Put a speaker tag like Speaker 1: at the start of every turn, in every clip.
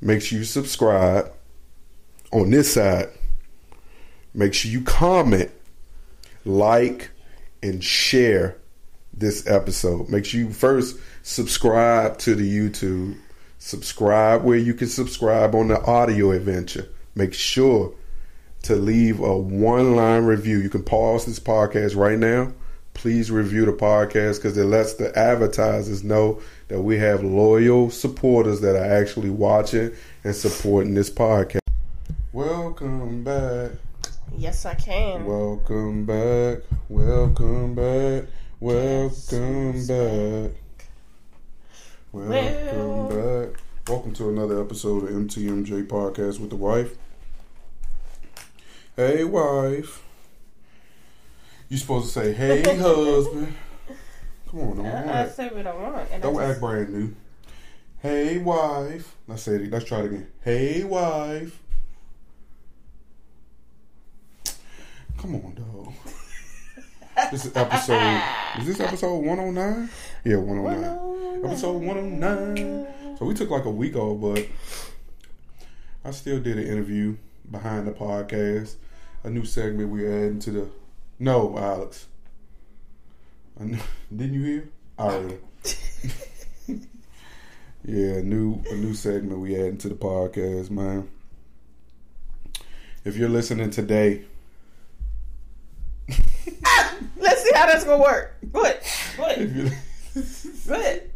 Speaker 1: make sure you subscribe. On this side, make sure you comment, like, and share this episode. Make sure you first subscribe to the YouTube. Subscribe where you can subscribe on the audio adventure. Make sure to leave a one line review. You can pause this podcast right now. Please review the podcast because it lets the advertisers know that we have loyal supporters that are actually watching and supporting this podcast. Welcome back.
Speaker 2: Yes, I can.
Speaker 1: Welcome back. Welcome back. Welcome back.
Speaker 2: Well-
Speaker 1: Welcome back. Welcome to another episode of MTMJ Podcast with the wife. Hey, wife. You supposed to say, "Hey, husband." Come on, don't
Speaker 2: I, I say what I want. And
Speaker 1: don't
Speaker 2: just-
Speaker 1: act brand new. Hey, wife. Let's say it. Let's try it again. Hey, wife. Come on, dog. This is episode. Is this episode one hundred nine? Yeah, one oh hundred oh nine. Episode one hundred nine. So we took like a week off, but I still did an interview behind the podcast. A new segment we're adding to the. No, Alex. Didn't you hear? I heard. yeah, a new a new segment we adding to the podcast, man. If you're listening today,
Speaker 2: Let's see how that's gonna work. Good. Good.
Speaker 1: if you
Speaker 2: Good.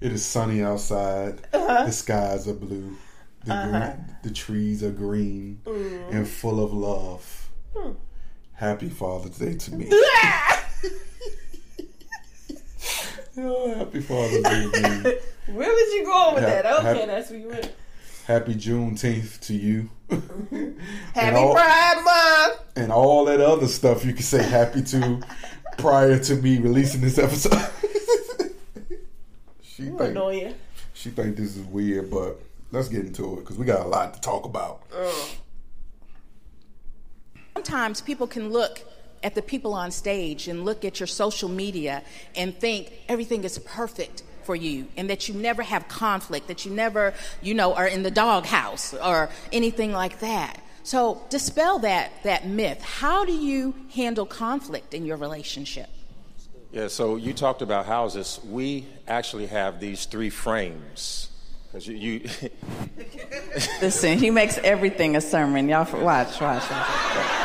Speaker 1: it is sunny outside.
Speaker 2: Uh-huh.
Speaker 1: The skies are blue. The,
Speaker 2: Uh-huh.
Speaker 1: green, the trees are green
Speaker 2: Mm.
Speaker 1: and full of love.
Speaker 2: Hmm.
Speaker 1: Happy Father's Day to me. oh, happy Father's Day to me.
Speaker 2: Where was you going with
Speaker 1: Ha-
Speaker 2: that? Okay,
Speaker 1: ha-
Speaker 2: that's where you went.
Speaker 1: Happy Juneteenth to you.
Speaker 2: Happy
Speaker 1: all-
Speaker 2: Pride Month.
Speaker 1: and all that other stuff you can say happy to prior to me releasing this episode. she
Speaker 2: You
Speaker 1: think
Speaker 2: annoying.
Speaker 1: she think this is weird, but let's get into it because we got a lot to talk about.
Speaker 2: Oh.
Speaker 3: Sometimes people can look at the people on stage and look at your social media and think everything is perfect for you and that you never have conflict, that you never, you know, are in the doghouse or anything like that. So dispel that that myth. How do you handle conflict in your relationship?
Speaker 4: Yeah, so you talked about houses. We actually have these three frames. Because you, you
Speaker 5: Listen, he makes everything a sermon. Y'all f- watch, watch, watch,
Speaker 4: that's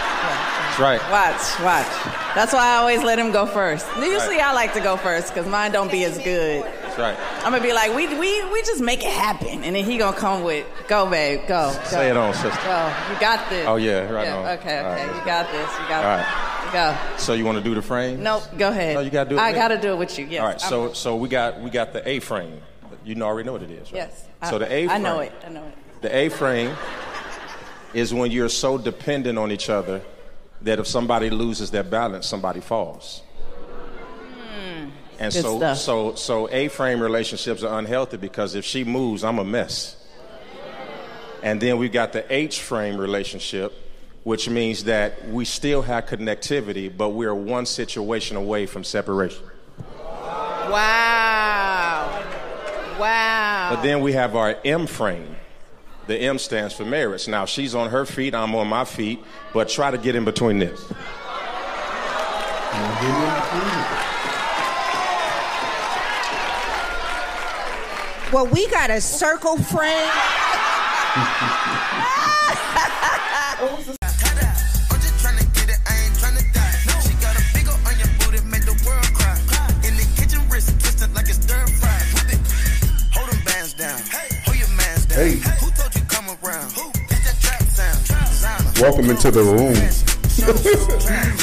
Speaker 4: right.
Speaker 5: watch, watch. That's why I always let him go first. Usually I like to go first because mine don't be as good.
Speaker 4: That's right.
Speaker 5: I'm gonna be like, we we we just make it happen, and then he gonna come with, go, babe, go, go.
Speaker 4: Say it on, sister.
Speaker 5: Go, you got this.
Speaker 4: Oh, yeah, right
Speaker 5: yeah,
Speaker 4: on.
Speaker 5: Okay, okay,
Speaker 4: right.
Speaker 5: you got this. You got
Speaker 4: All
Speaker 5: it. Go.
Speaker 4: So you want to do the frame?
Speaker 5: Nope, go ahead.
Speaker 4: No, you gotta do it
Speaker 5: I gotta do it with you. Yes.
Speaker 4: All right.
Speaker 5: I'm-
Speaker 4: So so we got we got the A frame. You know, already know what it is, right?
Speaker 5: yes.
Speaker 4: So
Speaker 5: I,
Speaker 4: the A
Speaker 5: I
Speaker 4: frame.
Speaker 5: I know it. I know it.
Speaker 4: The A frame is when you're so dependent on each other that if somebody loses their balance, somebody falls. Hmm. And
Speaker 5: Good
Speaker 4: so,
Speaker 5: stuff.
Speaker 4: so, so A-frame relationships are unhealthy because if she moves, I'm a mess. And then we've got the H-frame relationship, which means that we still have connectivity, but we're one situation away from separation.
Speaker 3: Wow. Wow.
Speaker 4: But then we have our M frame. The M stands for marriage. Now she's on her feet, I'm on my feet, but try to get in between this.
Speaker 1: And get in between it.
Speaker 6: Well, we got a circle frame.
Speaker 7: I'm just tryna get it, I ain't tryna die. She got a big ol' onion booty, make the world cry. In the kitchen, wrist twisted like it's stir fry. Whip it, hold them bands down, hold your mans down.
Speaker 1: Hey. Welcome into the room.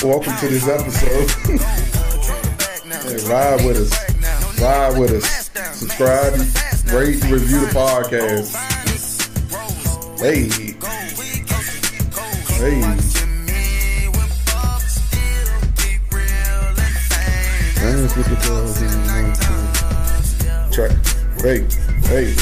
Speaker 1: Welcome to this episode. Hey, ride with us. Ride with us. Subscribe, rate, review the podcast. Hey. Hey. Track. Hey. Hey.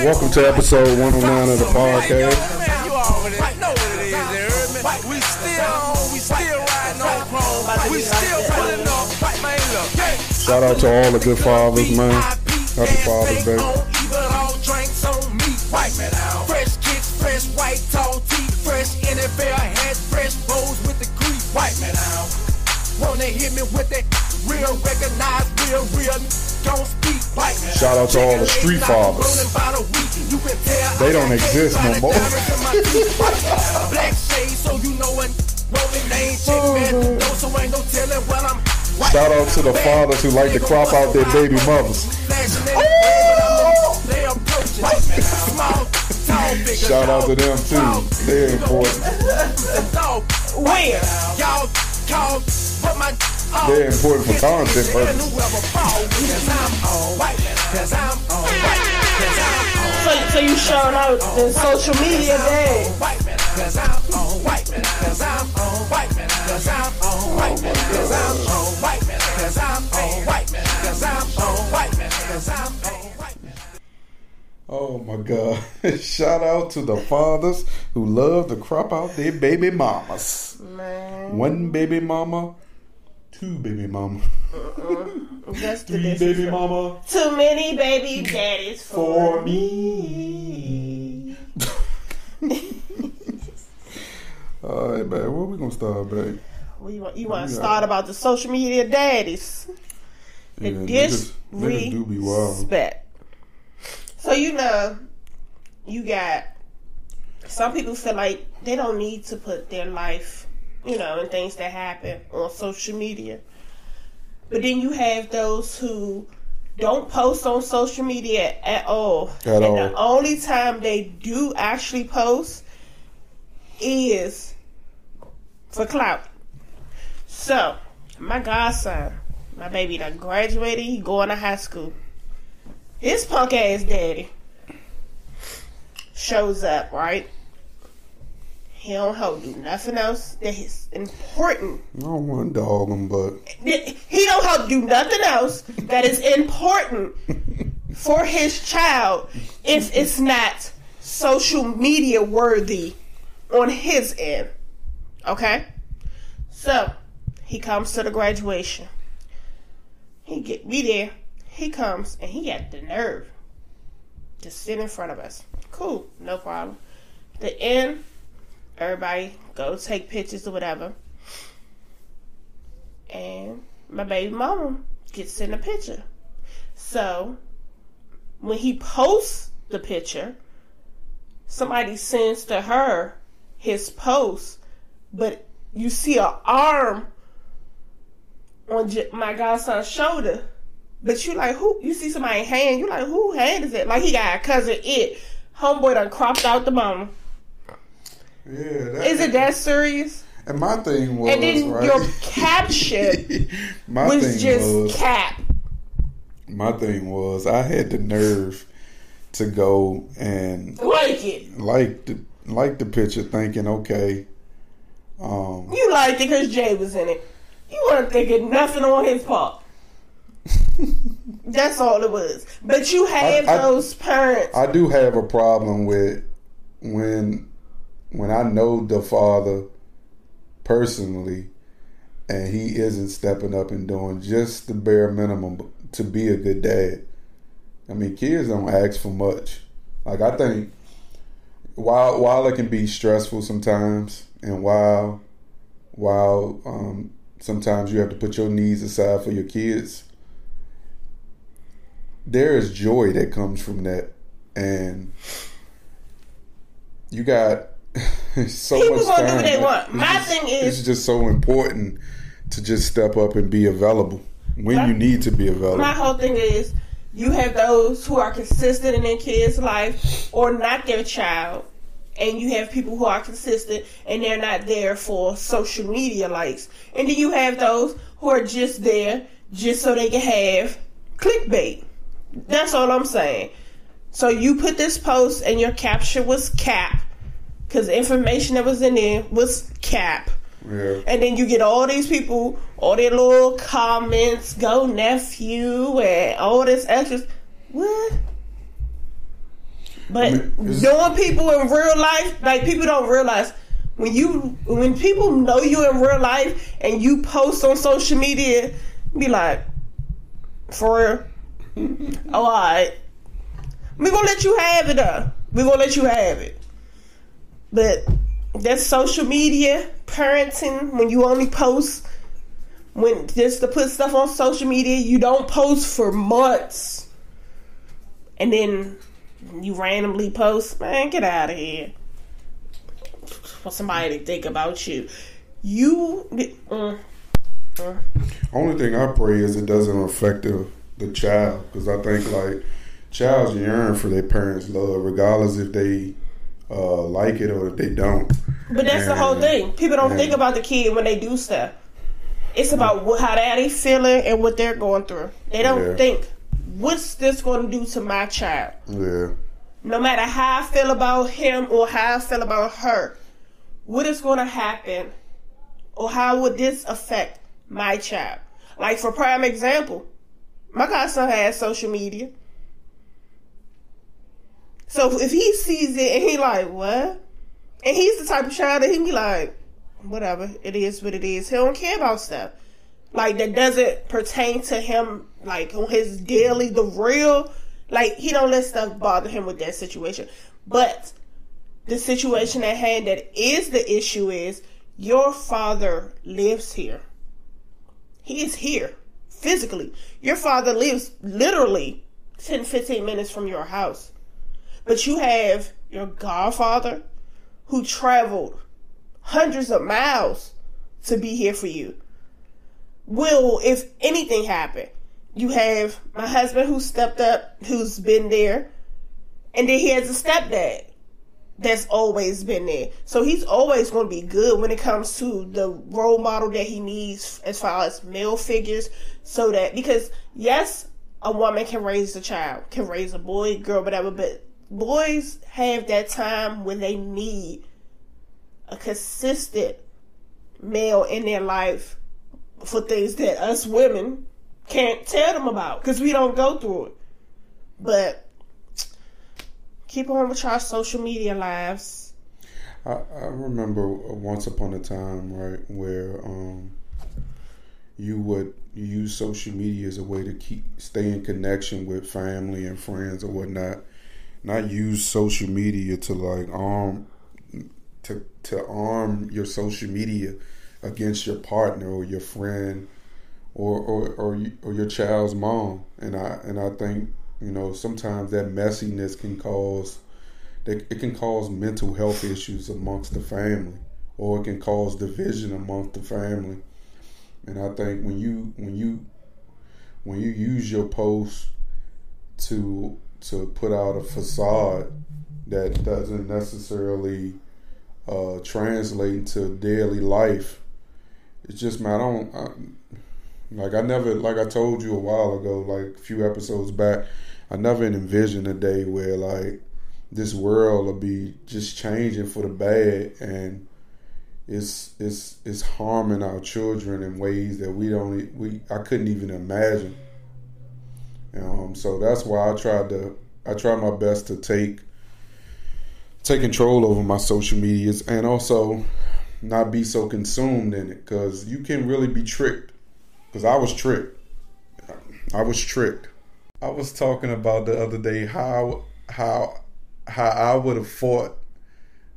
Speaker 1: Welcome to episode 109 of the podcast.
Speaker 7: Man, you already know what it is, you heard me? We still on, we still riding on chrome. We still pulling up. Man, look.
Speaker 1: Shout out to all the good fathers, man. Happy Father's Day.
Speaker 7: Fresh kicks, fresh white tall teeth, fresh NFL hat, fresh bows with the grease. White man out. Wanna hit me with that real recognized, real, real. Don't speak white.
Speaker 1: Shout out to all the street fathers. They don't exist no more.
Speaker 7: Black shade, so you know when rolling name check, oh, man. No, so ain't no telling what I'm.
Speaker 1: Shout out to the fathers who like to crop out their baby mothers. Oh! Shout out to them too. They're important.
Speaker 7: Where? Y'all call put my
Speaker 1: They're important for content purposes.
Speaker 2: So, you showing out the social media day.
Speaker 1: Oh my God. Shout out to the fathers who love to crop out their baby mamas.
Speaker 2: Man,
Speaker 1: One baby mama, two baby mama,
Speaker 2: that's
Speaker 1: three baby mama
Speaker 2: Too many baby daddies for
Speaker 1: for me. All right, man. Where we gonna start, babe?
Speaker 2: Well, you want, you want to start about the social media daddies. The
Speaker 1: Yeah, niggas, niggas do be wild.
Speaker 2: disrespect. So you know, you got some people feel like they don't need to put their life, you know, and things that happen on social media. But then you have those who don't post on social media at all.
Speaker 1: At
Speaker 2: and
Speaker 1: all.
Speaker 2: the only time they do actually post is for clout. So, my godson, my baby done graduated, he going to high school. His punk ass daddy shows up, right? He don't help do nothing else that is important.
Speaker 1: I don't want to dog him, but
Speaker 2: He don't help do nothing else that is important for his child if it's not social media worthy on his end. Okay? So, he comes to the graduation. He get me there. He comes and he got the nerve to sit in front of us. Cool, no problem. The end, everybody go take pictures or whatever. And my baby mama gets in the picture. So when he posts the picture, somebody sends to her his post, but you see a arm on my godson's shoulder. But you like who? You see somebody's hand. You like who hand is it? Like he got a cousin. It homeboy done cropped out the mama.
Speaker 1: Yeah, that,
Speaker 2: Is it that serious?
Speaker 1: And my thing was
Speaker 2: And then
Speaker 1: right.
Speaker 2: your caption
Speaker 1: my
Speaker 2: was just
Speaker 1: was
Speaker 2: cap.
Speaker 1: my thing was I had the nerve to go and
Speaker 2: Like it.
Speaker 1: like the like the picture, thinking, okay, um,
Speaker 2: You liked it because Jay was in it. You weren't thinking nothing on his part. That's all it was. But you have
Speaker 1: I- I-
Speaker 2: those parents.
Speaker 1: I do have a problem with when when I know the father personally and he isn't stepping up and doing just the bare minimum to be a good dad. I mean, kids don't ask for much. Like I think while while it can be stressful sometimes and while while um, sometimes you have to put your needs aside for your kids, there is joy that comes from that, and you got so
Speaker 2: People
Speaker 1: much
Speaker 2: gonna do what they want.
Speaker 1: It's
Speaker 2: My
Speaker 1: just-
Speaker 2: thing is-
Speaker 1: it's just so important to just step up and be available when you need to be available.
Speaker 2: My whole thing is you have those who are consistent in their kid's life or not their child. And you have people who are consistent and they're not there for social media likes. And then you have those who are just there just so they can have clickbait. That's all I'm saying. So you put this post and your caption was cap because the information that was in there was cap.
Speaker 1: yeah.
Speaker 2: And then you get all these people, all their little comments, go nephew, and all this extra. What? But
Speaker 1: mean, it's-
Speaker 2: knowing people in real life, like people don't realize when you when people know you in real life and you post on social media, be like, for real, oh, all right, we gonna let you have it. Uh, we gonna let you have it. But that's social media parenting when you only post when just to put stuff on social media. You don't post for months, and then you randomly post, man, get out of here. For somebody to think about you. You. Mm,
Speaker 1: Only thing I pray is it doesn't affect the, the child because I think like childs yearn for their parents' love regardless if they uh, like it or if they don't.
Speaker 2: but that's the whole thing. People don't think about the kid when they do stuff. It's about what, how they feeling and what they're going through. They don't
Speaker 1: Yeah.
Speaker 2: think, what's this going to do to my child?
Speaker 1: Yeah,
Speaker 2: No matter how I feel about him or how I feel about her, what is going to happen or how would this affect my child? Like, for prime example, my godson has social media. So if he sees it and he like, what? And he's the type of child that he be like, whatever, it is what it is. He don't care about stuff. Like that doesn't pertain to him like on his daily the real like he don't let stuff bother him with that situation. But the situation at hand that is the issue is your father lives here. He is here physically. Your father lives literally 10 15 minutes from your house. But you have your godfather who traveled hundreds of miles to be here for you. Will, if anything happened, you have my husband who stepped up, who's been there, and then he has a stepdad that's always been there. So he's always going to be good when it comes to the role model that he needs as far as male figures. So that, because yes, a woman can raise a child, can raise a boy, girl, whatever, but boys have that time when they need a consistent male in their life for things that us women can't tell them about because we don't go through it. But keep on with our social media lives.
Speaker 1: I, I remember once upon a time, right, where um, you would use social media as a way to keep stay in connection with family and friends or whatnot. Not mm. use social media to like arm to to arm your social media against your partner or your friend or or or, or your child's mom. And I and I think you know sometimes that messiness can cause that it can cause mental health issues amongst the family or it can cause division amongst the family. And I think when you when you when you use your post to to put out a facade that doesn't necessarily uh, translate into daily life, it's just man, I don't I, like I never like I told you a while ago, like a few episodes back, I never envisioned a day where like this world will be just changing for the bad and it's it's it's harming our children in ways that we don't we I couldn't even imagine. Um, so that's why I tried to I try my best to take take control over my social medias and also not be so consumed in it because you can really be tricked. Because I was tricked. I was tricked. I was talking about the other day how how how I would have fought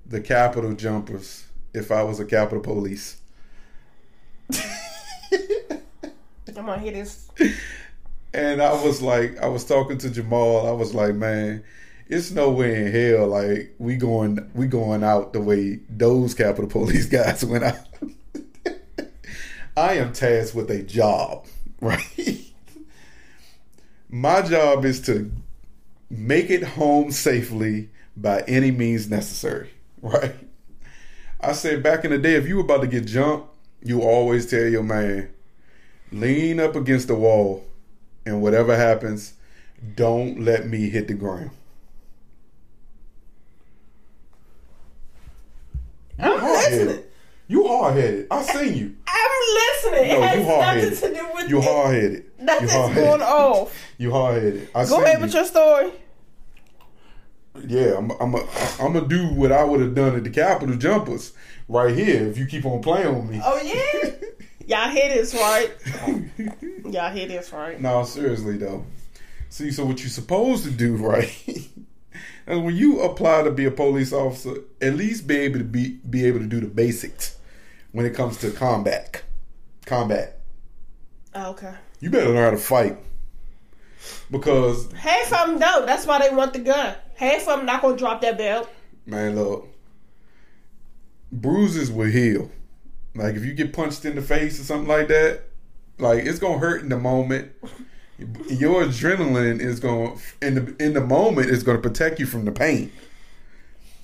Speaker 1: the Capitol jumpers if I was a Capitol Police.
Speaker 2: I'm gonna hear this.
Speaker 1: And I was like, I was talking to Jamal. I was like, man, it's no way in hell like we going we going out the way those Capitol Police guys went out. I am tasked with a job, right? My job is to make it home safely by any means necessary, right? I said back in the day, if you were about to get jumped, you always tell your man, lean up against the wall, and whatever happens, don't let me hit the ground.
Speaker 2: I'm listening.
Speaker 1: You hard headed. I seen you.
Speaker 2: I'm listening.
Speaker 1: No,
Speaker 2: it has
Speaker 1: you hard
Speaker 2: nothing
Speaker 1: headed.
Speaker 2: to do with
Speaker 1: You hard headed.
Speaker 2: Nothing's going off.
Speaker 1: You hard headed.
Speaker 2: Go ahead
Speaker 1: you.
Speaker 2: with your story.
Speaker 1: Yeah, I'm I'm a, I'm gonna do what I would have done at the Capitol jumpers right here if you keep on playing with me.
Speaker 2: Oh yeah, y'all hear this right? Y'all hear this right?
Speaker 1: No, seriously though. See, so what you're supposed to do, right? is when you apply to be a police officer, at least be able to be be able to do the basics when it comes to combat. Combat.
Speaker 2: Oh, okay.
Speaker 1: You better learn how to fight because
Speaker 2: Half of them don't. That's why they want the gun. Half of them not gonna drop that belt.
Speaker 1: man, look, bruises will heal. Like if you get punched in the face or something like that, like it's gonna hurt in the moment. Your adrenaline is going in the in the moment is to protect you from the pain.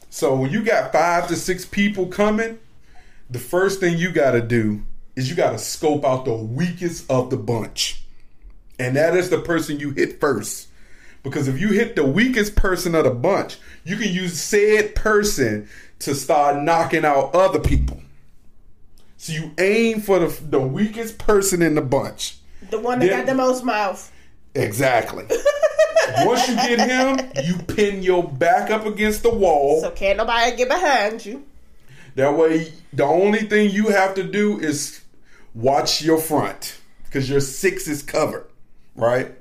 Speaker 1: So when you got five to six people coming, the first thing you got to do is you got to scope out the weakest of the bunch, and that is the person you hit first. Because if you hit the weakest person of the bunch, you can use said person to start knocking out other people. So you aim for the, the weakest person in the bunch.
Speaker 2: The one that
Speaker 1: Yeah.
Speaker 2: got the most mouth.
Speaker 1: Exactly. Once you get him, you pin your back up against the wall.
Speaker 2: So can't nobody get behind you.
Speaker 1: That way, the only thing you have to do is watch your front because your six is covered, right?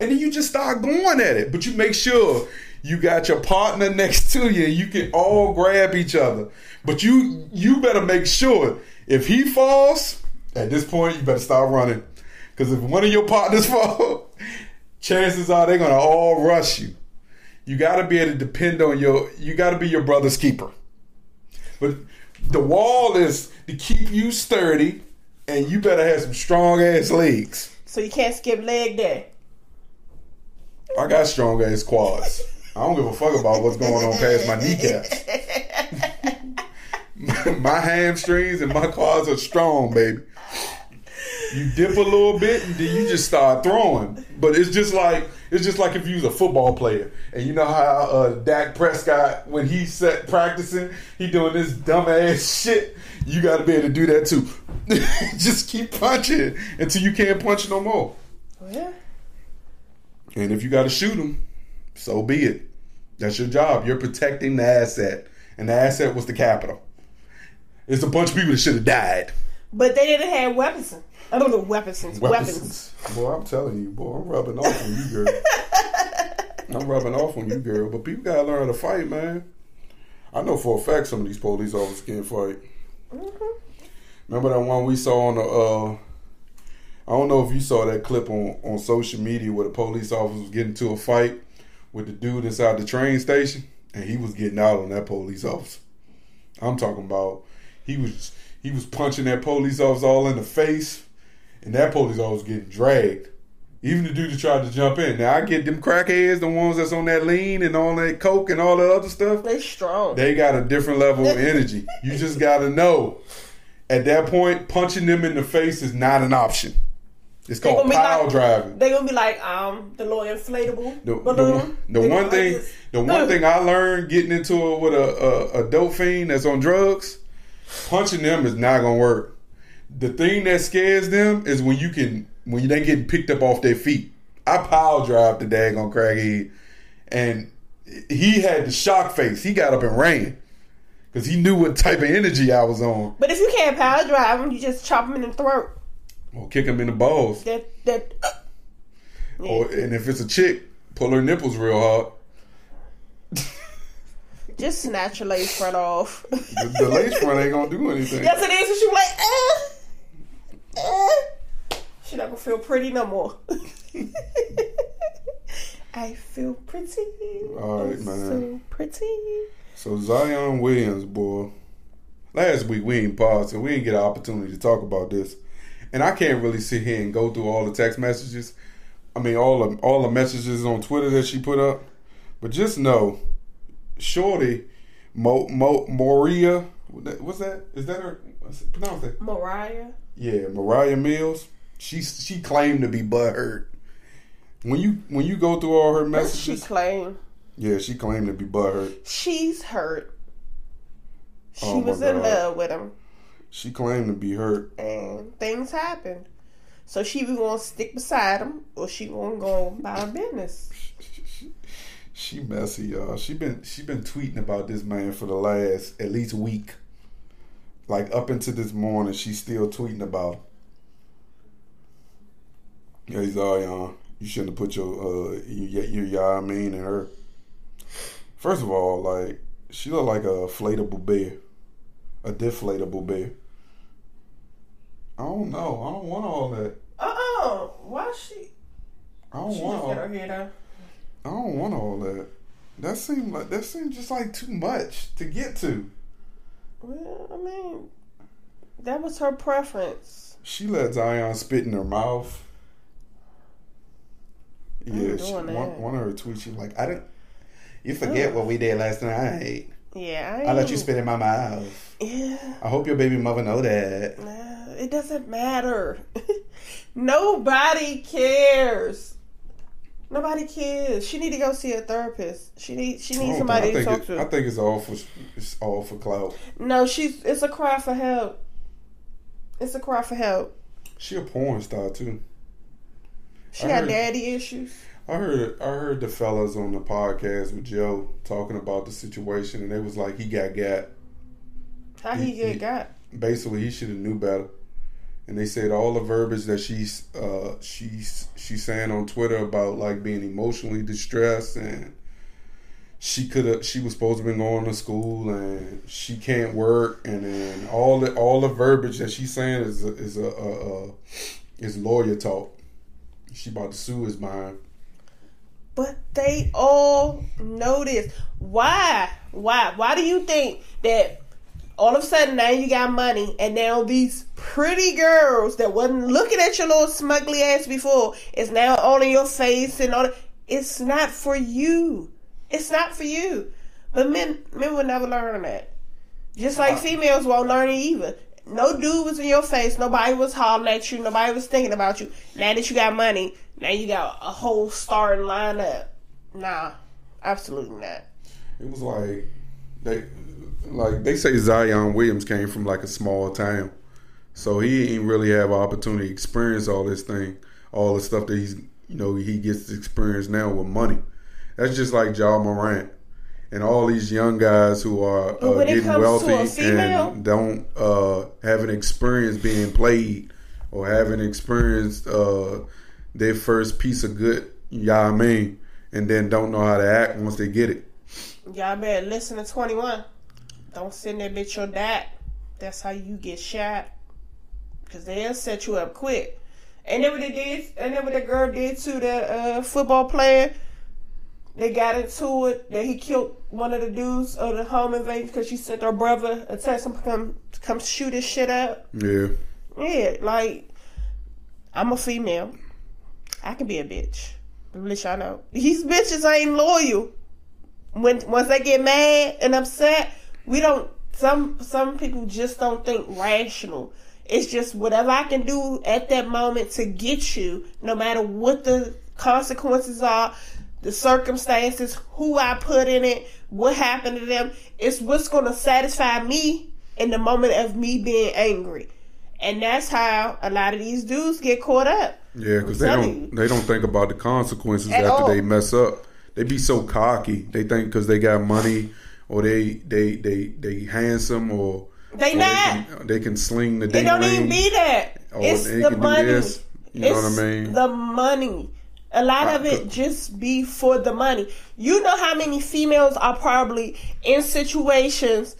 Speaker 1: And then you just start going at it, but you make sure you got your partner next to you. You can all grab each other, but you you better make sure if he falls at this point, you better start running because if one of your partners fall, chances are they're gonna all rush you. You got to be able to depend on your. You got to be your brother's keeper. But the wall is to keep you sturdy, and you better have some strong ass legs.
Speaker 2: So you can't skip leg day.
Speaker 1: I got strong ass quads. I don't give a fuck about what's going on past my kneecaps. my hamstrings and my quads are strong, baby. You dip a little bit and then you just start throwing. But it's just like it's just like if you was a football player and you know how uh, Dak Prescott when he set practicing, he doing this dumb ass shit. You got to be able to do that too. just keep punching until you can't punch no more.
Speaker 2: Oh, yeah.
Speaker 1: And if you got to shoot him, so be it. That's your job. You're protecting the asset, and the asset was the Capitol. It's a bunch of people that should have died.
Speaker 2: But they didn't have weapons. I don't know weapons. Weapons.
Speaker 1: Weapons. Boy, I'm telling you, boy, I'm rubbing off on you, girl. I'm rubbing off on you, girl. But people gotta learn how to fight, man. I know for a fact some of these police officers can't fight. Remember that one we saw on the? uh I don't know if you saw that clip on on social media where the police officer was getting into a fight with the dude inside the train station, and he was getting out on that police officer. I'm talking about he was he was punching that police officer all in the face, and that police officer was getting dragged. Even the dude that tried to jump in. Now I get them crackheads, the ones that's on that lean and all that coke and all that other stuff.
Speaker 2: They strong.
Speaker 1: They got a different level of energy. You just got to know. At that point, punching them in the face is not an option. It's called pile
Speaker 2: like-
Speaker 1: driving.
Speaker 2: They gonna be like um the little inflatable
Speaker 1: The, the,
Speaker 2: balloon.
Speaker 1: the
Speaker 2: They
Speaker 1: one thing,
Speaker 2: like
Speaker 1: the one thing I learned getting into it with a, a, a dope fiend that's on drugs, punching them is not gonna work. The thing that scares them is when you can when they getting picked up off their feet. I pile drive the daggone crackhead, and he had the shock face. He got up and ran because he knew what type of energy I was on.
Speaker 2: But if you can't power drive them, you just chop them in the throat.
Speaker 1: Or kick him in the balls.
Speaker 2: That that. uh,
Speaker 1: Or and if it's a chick, pull her nipples real hard.
Speaker 2: Just snatch your lace front off.
Speaker 1: The, the lace front ain't gonna do anything.
Speaker 2: yes, it is. And she like, eh, eh. She not gonna feel pretty no more. I feel pretty.
Speaker 1: All right, man.
Speaker 2: So pretty.
Speaker 1: So Zion Williams, boy. Last week we ain't paused, so we didn't get an opportunity to talk about this. And I can't really sit here and go through all the text messages. I mean, all the all the messages on Twitter that she put up. But just know, Shorty, Mo, Mo, Moria, what's that? Is that her? Pronounce that?
Speaker 2: Mariah.
Speaker 1: Yeah, Mariah Mills. She she claimed to be butthurt. When you when you go through all her
Speaker 2: What she claimed.
Speaker 1: yeah, she claimed to be butthurt.
Speaker 2: She's hurt. She
Speaker 1: Oh,
Speaker 2: was in love with him,
Speaker 1: She claimed to be hurt.
Speaker 2: and things happened. So she was gonna stick beside him, or she gonna go about her business.
Speaker 1: She messy, y'all. She been she been tweeting about this man for the last at least week. Like up into this morning, she's still tweeting about. him. Yeah, he's all y'all. You shouldn't have put your uh your your y'all mean in her. First of all, like she look like a inflatable bear, a deflatable bear. I don't know. I don't want all that.
Speaker 2: Uh uh Why she?
Speaker 1: I don't
Speaker 2: She
Speaker 1: want
Speaker 2: just
Speaker 1: all.
Speaker 2: got her hair down.
Speaker 1: I don't want all that. That seemed like that seemed just like too much to get to.
Speaker 2: Well, I mean, that was her preference.
Speaker 1: She let Zion spit in her mouth. Yeah, she, one, one of her tweets, she like, I didn't. You forget what we did last night.
Speaker 2: Yeah, I,
Speaker 1: I let you spit in my mouth.
Speaker 2: Yeah,
Speaker 1: I hope your baby mother know that.
Speaker 2: nah, it doesn't matter. Nobody cares. Nobody cares. She need to go see a therapist. She need she needs somebody to talk
Speaker 1: think,
Speaker 2: to.
Speaker 1: I think it's all for it's all for clout.
Speaker 2: no, she's it's a cry for help. It's a cry for help.
Speaker 1: She a porn star too.
Speaker 2: She
Speaker 1: I
Speaker 2: got
Speaker 1: heard-
Speaker 2: daddy issues.
Speaker 1: I heard I heard the fellas on the podcast with Joe talking about the situation, and they was like he got got.
Speaker 2: How he
Speaker 1: He-
Speaker 2: get
Speaker 1: he-
Speaker 2: got?
Speaker 1: basically he should have knew better. And they said all the verbiage that she's uh, she's she's saying on Twitter about like being emotionally distressed and she could have she was supposed to been going to school and she can't work and then all the all the verbiage that she's saying is a, is a, a, a is lawyer talk. She about to sue his mind.
Speaker 2: But they all know this. Why? Why? Why do you think that all of a sudden now you got money and now these pretty girls that wasn't looking at your little smugly ass before is now all in your face and all. It's not for you. It's not for you. But men men will never learn that. Just like uh. females won't learn it either. No dude was in your face. Nobody was hollering at you. Nobody was thinking about you. Now that you got money, now you got a whole starting lineup. Nah, absolutely not.
Speaker 1: It was like they like they say Zion Williams came from like a small town. So he didn't really have an opportunity to experience all this thing, all the stuff that he's you know, he gets to experience now with money. That's just like Ja Morant and all these young guys who are uh, getting
Speaker 2: comes to a
Speaker 1: wealthy
Speaker 2: female-
Speaker 1: and don't uh, have an experience being played or haven't experienced uh, their first piece of good, yeah, I mean, and then don't know how to act once they get it.
Speaker 2: Y'all better listen to 21. Don't send that bitch your dad. That's how you get shot. Because they'll set you up quick. And then what they did, and then what the girl did to the uh, football player, they got into it that he killed one of the dudes of the home invasion because she sent her brother a text him to come, to come shoot his shit up.
Speaker 1: Yeah.
Speaker 2: Yeah, like, I'm a female. I can be a bitch. At least y'all know. These bitches ain't loyal. When once they get mad and upset, we don't. Some some people just don't think rational. It's just whatever I can do at that moment to get you, no matter what the consequences are, the circumstances, who I put in it, what happened to them. It's what's going to satisfy me in the moment of me being angry. And that's how a lot of these dudes get caught up.
Speaker 1: Yeah, because they don't
Speaker 2: you.
Speaker 1: they don't think about the consequences
Speaker 2: At
Speaker 1: after
Speaker 2: all.
Speaker 1: they mess up. They be so cocky. They think because they got money or they they they they handsome or
Speaker 2: They
Speaker 1: or
Speaker 2: not.
Speaker 1: They can, they can sling the
Speaker 2: It
Speaker 1: ding
Speaker 2: don't even
Speaker 1: ring.
Speaker 2: be that.
Speaker 1: Oh,
Speaker 2: it's
Speaker 1: they
Speaker 2: the money.
Speaker 1: this. You know what I
Speaker 2: It's
Speaker 1: mean?
Speaker 2: The money. A lot of it just be for the money. You know how many females are probably in situations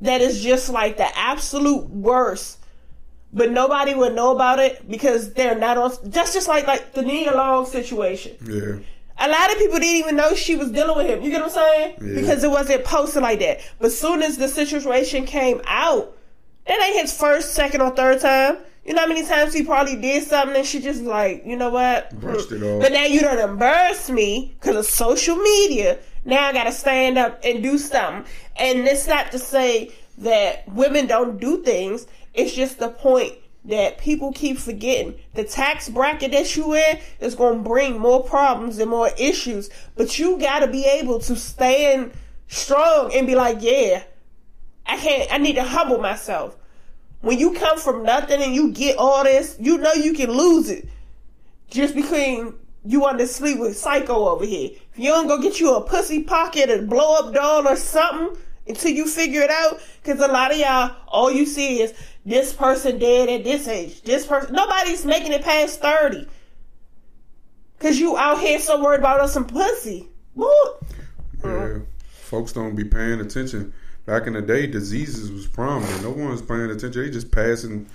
Speaker 2: that is just like the absolute worst, but nobody would know about it because they're not on. That's just like like the Nia Long situation.
Speaker 1: Yeah,
Speaker 2: A lot of people didn't even know she was dealing with him. You get what I'm saying?
Speaker 1: Yeah.
Speaker 2: Because it wasn't posted like that. But soon as the situation came out, that ain't his first, second, or third time. You know how many times he probably did something and she just like, you know what?
Speaker 1: Brushed it off.
Speaker 2: But now you done embarrassed me because of social media. Now I gotta stand up and do something. And it's not to say that women don't do things. It's just the point that people keep forgetting. The tax bracket that you in is gonna bring more problems and more issues. But you gotta be able to stand strong and be like, yeah, I can't, I need to humble myself. When you come from nothing and you get all this, you know you can lose it. Just between you want to sleep with psycho over here. If you don't go get you a pussy pocket and blow up doll or something until you figure it out, because a lot of y'all, all you see is this person dead at this age. This person, nobody's making it past thirty. Cause you out here so worried about us some pussy. What?
Speaker 1: Yeah, folks don't be paying attention. Back in the day, diseases was prominent. No one was paying attention. They just passing,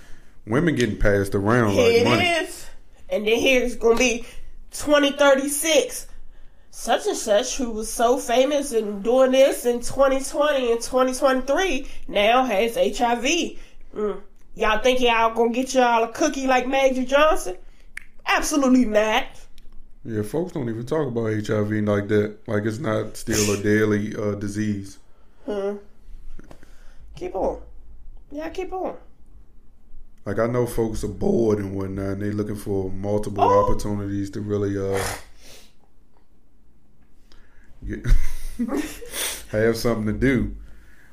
Speaker 1: women getting passed around
Speaker 2: Here
Speaker 1: like
Speaker 2: it
Speaker 1: money.
Speaker 2: is. And then here's gonna be 2036. Such and such, who was so famous and doing this in 2020 and 2023, now has HIV. Mm. Y'all think y'all gonna get y'all a cookie like Magic Johnson? Absolutely not.
Speaker 1: Yeah, folks don't even talk about HIV like that. Like it's not still a daily uh, disease.
Speaker 2: Keep on. Yeah, keep on.
Speaker 1: Like I know folks are bored and whatnot, and they looking for multiple
Speaker 2: Oh.
Speaker 1: opportunities to really uh get have something to do.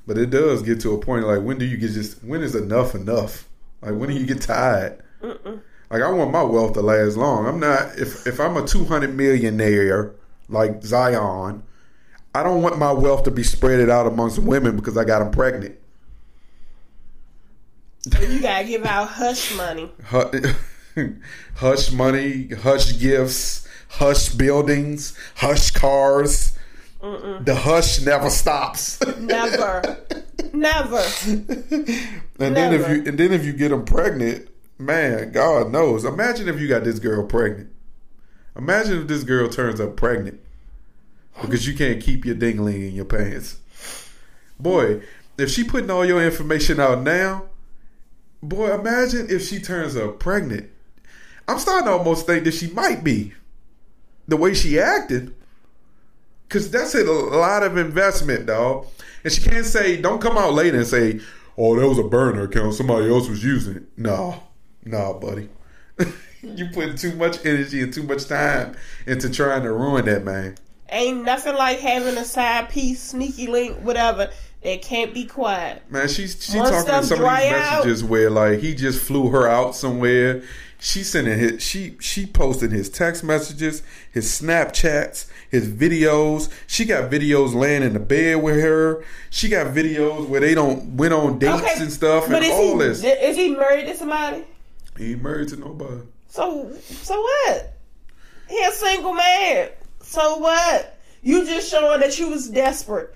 Speaker 1: But it does get to a point like when do you get just when is enough enough? Like when do you get tired? Like I want my wealth to last long. I'm not if if I'm a 200 millionaire like Zion, I don't want my wealth to be spread out amongst women because I got them pregnant.
Speaker 2: You gotta give out hush money.
Speaker 1: Hu- hush money, hush gifts, hush buildings, hush cars. The hush never stops.
Speaker 2: Never. Never.
Speaker 1: and then if you and then if you get them pregnant, man, God knows. Imagine if you got this girl pregnant. Imagine if this girl turns up pregnant because you can't keep your dingling in your pants. Boy, if she putting all your information out now, boy, imagine if she turns up pregnant. I'm starting to almost think that she might be the way she acted. Cause that's a lot of investment, dog. And she can't say, don't come out later and say, oh, that was a burner account. Somebody else was using it. No, no, buddy. you put too much energy and too much time into trying to ruin that man.
Speaker 2: Ain't nothing like having a side piece, sneaky link, whatever, that can't be quiet.
Speaker 1: Man, she's she
Speaker 2: Once
Speaker 1: talking in some of these
Speaker 2: out-
Speaker 1: messages where like he just flew her out somewhere. She sending his she she posted his text messages, his Snapchats, his videos. She got videos laying in the bed with her. She got videos where they don't went on dates and stuff and
Speaker 2: is
Speaker 1: all
Speaker 2: he,
Speaker 1: this.
Speaker 2: Is he married to somebody?
Speaker 1: He ain't married to nobody.
Speaker 2: So so what? He a single man. So what? You just showing that you was desperate.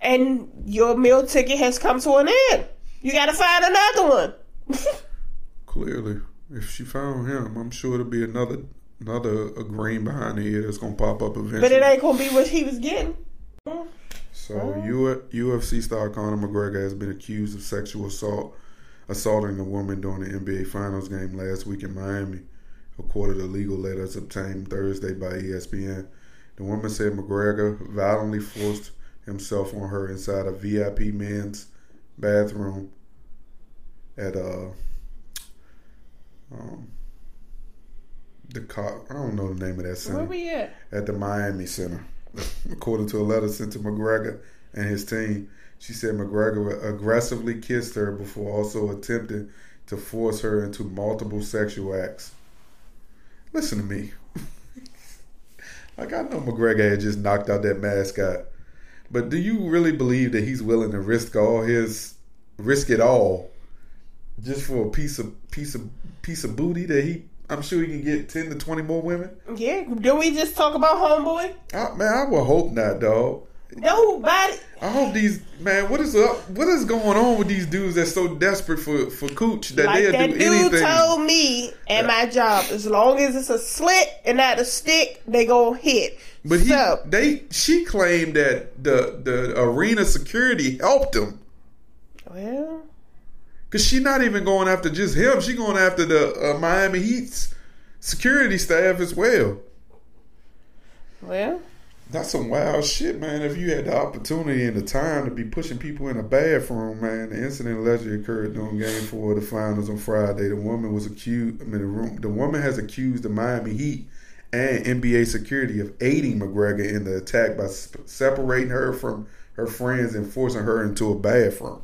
Speaker 2: And your meal ticket has come to an end. You gotta find another one.
Speaker 1: Clearly, if she found him, I'm sure it'll be another another a green behind the ear that's gonna pop up eventually.
Speaker 2: but it ain't gonna be what he was getting.
Speaker 1: So, U- UFC star Conor McGregor has been accused of sexual assault, assaulting a woman during the NBA Finals game last week in Miami, according to legal letters obtained Thursday by ESPN. The woman said McGregor violently forced himself on her inside a VIP men's bathroom at uh um the co- I don't know the name of that center
Speaker 2: Where we at?
Speaker 1: at the Miami Center. According to a letter sent to McGregor and his team, she said McGregor aggressively kissed her before also attempting to force her into multiple sexual acts. Listen to me. like, I know McGregor had just knocked out that mascot, but do you really believe that he's willing to risk all his, risk it all, just for a piece of piece of piece of booty that he? I'm sure he can get ten to twenty more women.
Speaker 2: Yeah, did we just talk about homeboy?
Speaker 1: I, man, I would hope not, dog.
Speaker 2: Nobody.
Speaker 1: I hope these man. What is up? What is going on with these dudes that's so desperate for for cooch that
Speaker 2: Like
Speaker 1: they'll
Speaker 2: that
Speaker 1: do
Speaker 2: dude
Speaker 1: anything?
Speaker 2: told me at my job, as long as it's a slit and not a stick, they gonna hit.
Speaker 1: but he,
Speaker 2: so,
Speaker 1: they, she claimed that the the arena security helped him
Speaker 2: well,
Speaker 1: because she not even going after just him. She going after the uh, Miami Heat's security staff as well.
Speaker 2: well,
Speaker 1: That's some wild shit, man. If you had the opportunity and the time to be pushing people in a bathroom, man, the incident allegedly occurred during Game Four of the Finals on Friday. The woman was accused. I mean, the, room, the woman has accused the Miami Heat and NBA security of aiding McGregor in the attack by sp- separating her from her friends and forcing her into a bathroom.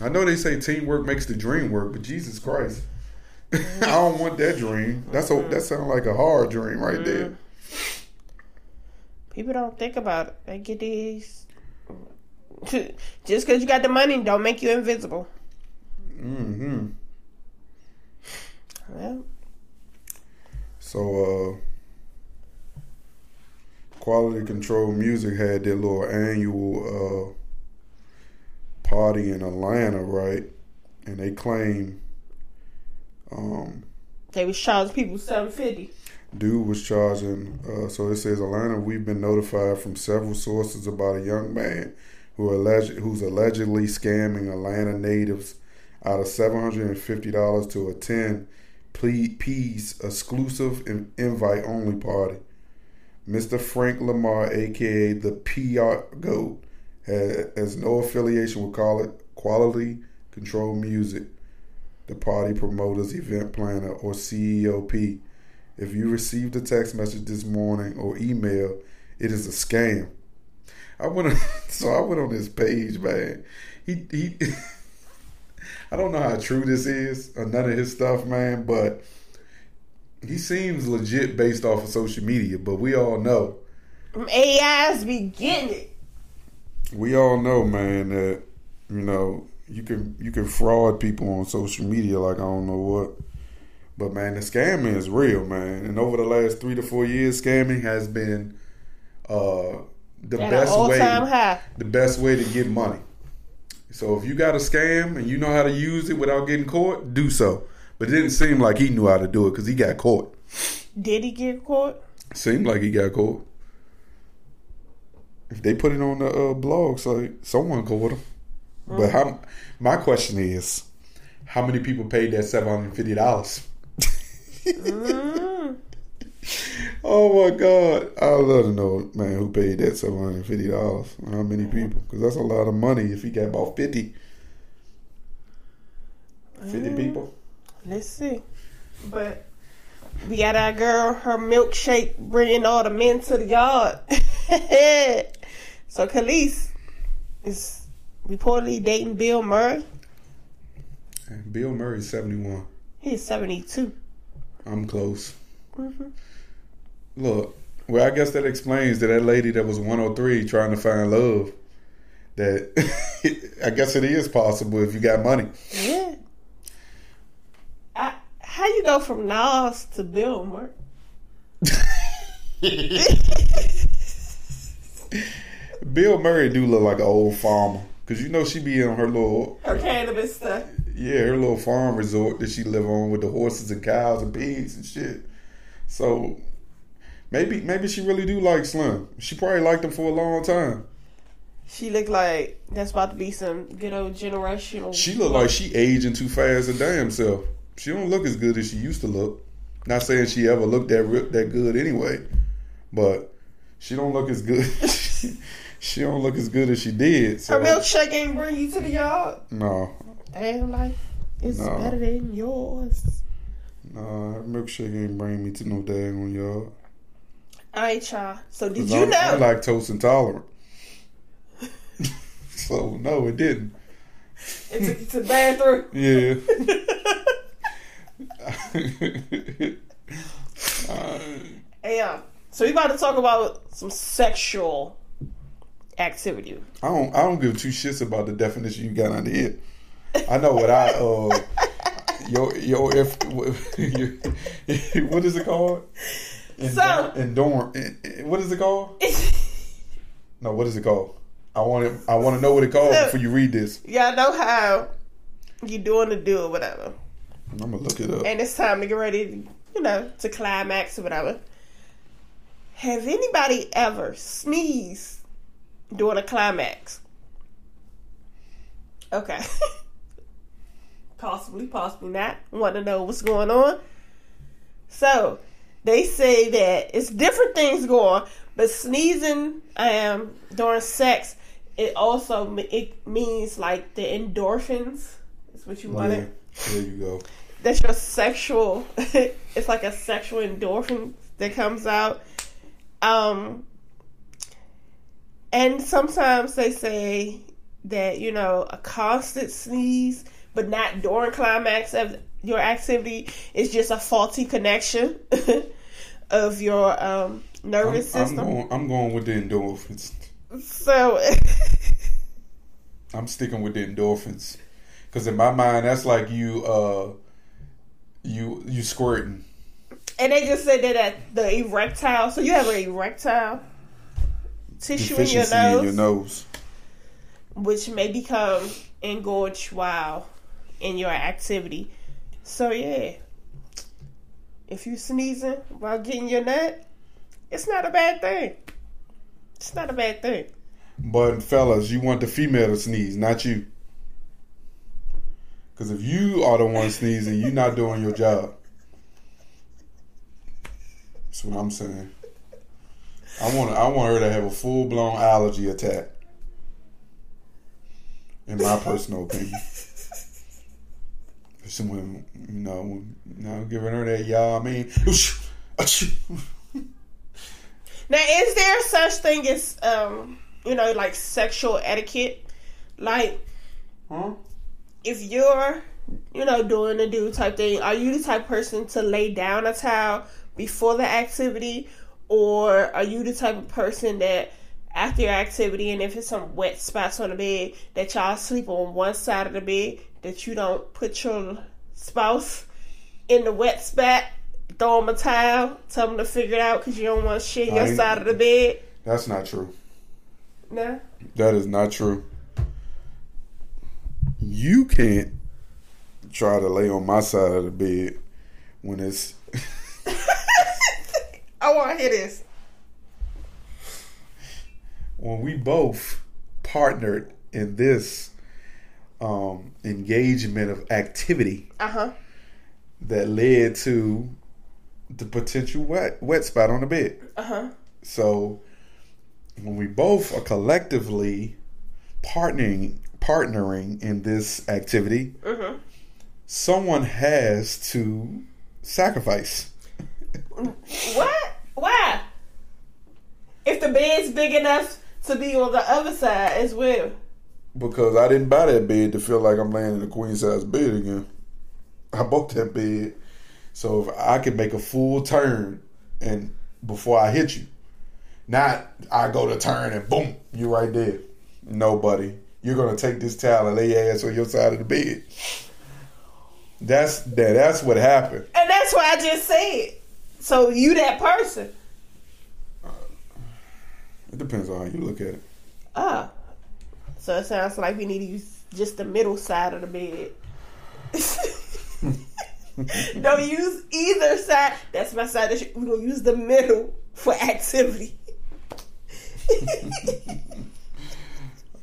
Speaker 1: I know they say teamwork makes the dream work, but Jesus Christ, I don't want that dream. That's a that sounds like a hard dream right there.
Speaker 2: People don't think about it. They get these. Just because you got the money, don't make you invisible.
Speaker 1: hmm
Speaker 2: Well,
Speaker 1: So, uh, Quality Control Music had their little annual uh, party in Atlanta, right? And they claim um,
Speaker 2: they was charging people seven fifty.
Speaker 1: dude was charging. Uh, so it says Atlanta. We've been notified from several sources about a young man who alleged who's allegedly scamming Atlanta natives out of seven hundred and fifty dollars to attend P's exclusive in- invite only party. Mr. Frank Lamar, aka the PR Goat, has, no affiliation with call it Quality Control Music, the party promoters, event planner, or CEOP. If you received a text message this morning or email, it is a scam. I went on, so I went on his page, man. He he. I don't know how true this is or none of his stuff, man, but he seems legit based off of social media. But we all know,
Speaker 2: AIs be getting it.
Speaker 1: We all know, man, that you know you can you can fraud people on social media like I don't know what. But man, the scamming is real, man. And over the last three to four years, scamming has been uh, the
Speaker 2: At
Speaker 1: best way
Speaker 2: high.
Speaker 1: the best way to get money. So if you got a scam and you know how to use it without getting caught, do so. But it didn't seem like he knew how to do it because he got caught.
Speaker 2: Did he get caught?
Speaker 1: Seemed like he got caught. If they put it on the uh, blog so someone caught him. But mm. how? My question is, how many people paid that seven hundred fifty dollars? Mm. Oh my God! I love to know, man, who paid that seven hundred fifty dollars. How many people? Because that's a lot of money. If he got about 50, 50 mm. people.
Speaker 2: Let's see. But we got our girl, her milkshake, bringing all the men to the yard. so Kelis is reportedly dating Bill Murray.
Speaker 1: And Bill Murray's seventy one.
Speaker 2: He's 72.
Speaker 1: I'm close. Mm-hmm. Look, well, I guess that explains to that lady that was 103 trying to find love. That I guess it is possible if you got money.
Speaker 2: Yeah. I, how you go from Nas to Bill Murray?
Speaker 1: Bill Murray do look like an old farmer because you know she be on her little
Speaker 2: Her cannabis stuff.
Speaker 1: yeah her little farm resort that she live on with the horses and cows and pigs and shit. So maybe maybe she really do like Slim. She probably liked him for a long time.
Speaker 2: She look like that's about to be some good old generational.
Speaker 1: She look like she aging too fast her damn self. She don't look as good as she used to look. Not saying she ever looked that that good anyway, but she don't look as good. she don't look as good as she did. So
Speaker 2: Her milkshake ain't bring you to the yard.
Speaker 1: no,
Speaker 2: Damn life is
Speaker 1: No.
Speaker 2: better than yours.
Speaker 1: no, her milkshake ain't bring me to no daggone yard.
Speaker 2: Alright, y'all. So did you
Speaker 1: I'm,
Speaker 2: know?
Speaker 1: I'm lactose intolerant. so no, it didn't.
Speaker 2: it took you to the bathroom.
Speaker 1: Yeah. Uh,
Speaker 2: Hey, um, so we about to talk about some sexual activity.
Speaker 1: I don't I don't give two shits about the definition you got under here. I know what I uh your your if your, what is it called?
Speaker 2: So-
Speaker 1: Endorm, what is it called? No, what is it called? I want to I want to know what it called
Speaker 2: So-
Speaker 1: before you read this.
Speaker 2: Y'all know how you doing the do or whatever.
Speaker 1: I'm gonna look it up.
Speaker 2: and it's time to get ready, you know, to climax or whatever. Have anybody ever sneezed during a climax? Okay. possibly, possibly not. Want to know what's going on? So, they say that it's different things going but sneezing um, during sex, it also it means like the endorphins. Is what you
Speaker 1: Yeah,
Speaker 2: wanted
Speaker 1: there you go.
Speaker 2: that's your sexual it's like a sexual endorphin that comes out um and sometimes they say that you know a constant sneeze but not during climax of your activity, is just a faulty connection of your um,
Speaker 1: I'm,
Speaker 2: nervous
Speaker 1: I'm
Speaker 2: system.
Speaker 1: going. I'm going with the endorphins.
Speaker 2: so
Speaker 1: I'm sticking with the endorphins because in my mind, that's like you, uh, you, you squirting.
Speaker 2: And they just said that at the erectile. So you have an erectile tissue in your nose,
Speaker 1: in your nose.
Speaker 2: which may become engorged while in your activity. So yeah, if you sneezing while getting your nut, it's not a bad thing. It's not a bad thing.
Speaker 1: But fellas, you want the female to sneeze, not you. Because if you are the one sneezing, you're not doing your job. That's what I'm saying. I want I want her to have a full blown allergy attack. In my personal opinion. Someone, you know, you know, giving her that y'all. I mean,
Speaker 2: Now, is there such thing as um, you know, like sexual etiquette? Like,
Speaker 1: huh?
Speaker 2: if you're, you know, doing the dude type thing, are you the type person to lay down a towel before the activity, or are you the type of person that after your activity, and if it's some wet spots on the bed, that y'all sleep on one side of the bed, that you don't put your spouse in the wet spot, throw them a towel, tell them to figure it out because you don't want to
Speaker 1: I
Speaker 2: your side of the bed.
Speaker 1: That's not true.
Speaker 2: No.
Speaker 1: That is not true. You can't try to lay on my side of the bed when it's
Speaker 2: I want to hear this.
Speaker 1: when we both partnered in this um, engagement of activity
Speaker 2: Uh huh.
Speaker 1: that led to the potential wet wet spot on the bed.
Speaker 2: Uh huh.
Speaker 1: So when we both are collectively partnering partnering in this activity,
Speaker 2: Mhm.
Speaker 1: someone has to sacrifice.
Speaker 2: What? Why? If the bed's big enough to be on the other side as well.
Speaker 1: Because I didn't buy that bed to feel like I'm laying in a queen size bed again. I bought that bed so if I can make a full turn and before I hit you. Not I go to turn and boom, you right there. Nobody. You're gonna take this towel and lay your ass on your side of the bed. That's that that's what happened.
Speaker 2: And that's what I just said. So you that person.
Speaker 1: It depends on how you look at it.
Speaker 2: Ah. So it sounds like we need to use just the middle side of the bed. Don't use either side. That's my side. We're going to use the middle for activity.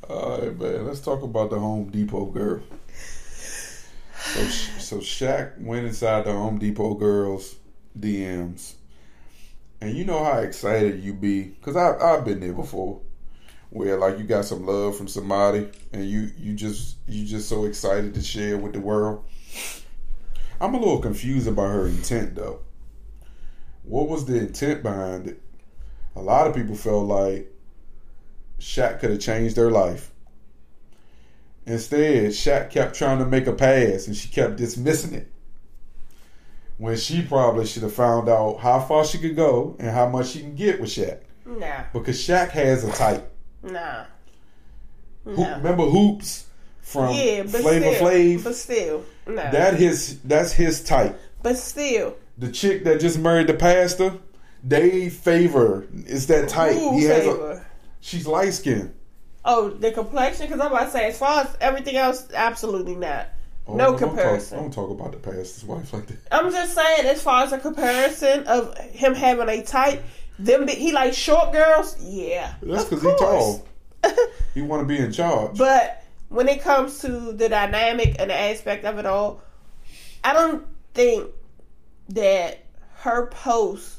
Speaker 1: All right, man. Let's talk about the Home Depot girl. So, so Shaq went inside the Home Depot girls' DMs, and you know how excited you be because I I've been there before, where like you got some love from somebody, and you you just you just so excited to share with the world. I'm a little confused about her intent though. What was the intent behind it? A lot of people felt like Shaq could have changed their life. Instead, Shaq kept trying to make a pass and she kept dismissing it. When she probably should have found out how far she could go and how much she can get with Shaq.
Speaker 2: Nah.
Speaker 1: Because Shaq has a type.
Speaker 2: Nah.
Speaker 1: Hoop,
Speaker 2: Nah.
Speaker 1: remember Hoopz from
Speaker 2: Yeah, but
Speaker 1: Flavor
Speaker 2: still.
Speaker 1: Flav?
Speaker 2: But still. Nah.
Speaker 1: That his that's his type.
Speaker 2: but still.
Speaker 1: The chick that just married the pastor, they favor. It's that type.
Speaker 2: Who
Speaker 1: he has a, she's light skinned.
Speaker 2: Oh, the complexion? Because I'm about to say, as far as everything else, absolutely not. Oh, no
Speaker 1: don't
Speaker 2: comparison.
Speaker 1: Talk, don't talk about the pastor's wife like that.
Speaker 2: I'm just saying, as far as a comparison of him having a type, them be, he like short girls. Yeah,
Speaker 1: That's because he's
Speaker 2: course.
Speaker 1: tall. He want to be in charge.
Speaker 2: But when it comes to the dynamic and the aspect of it all, I don't think that her post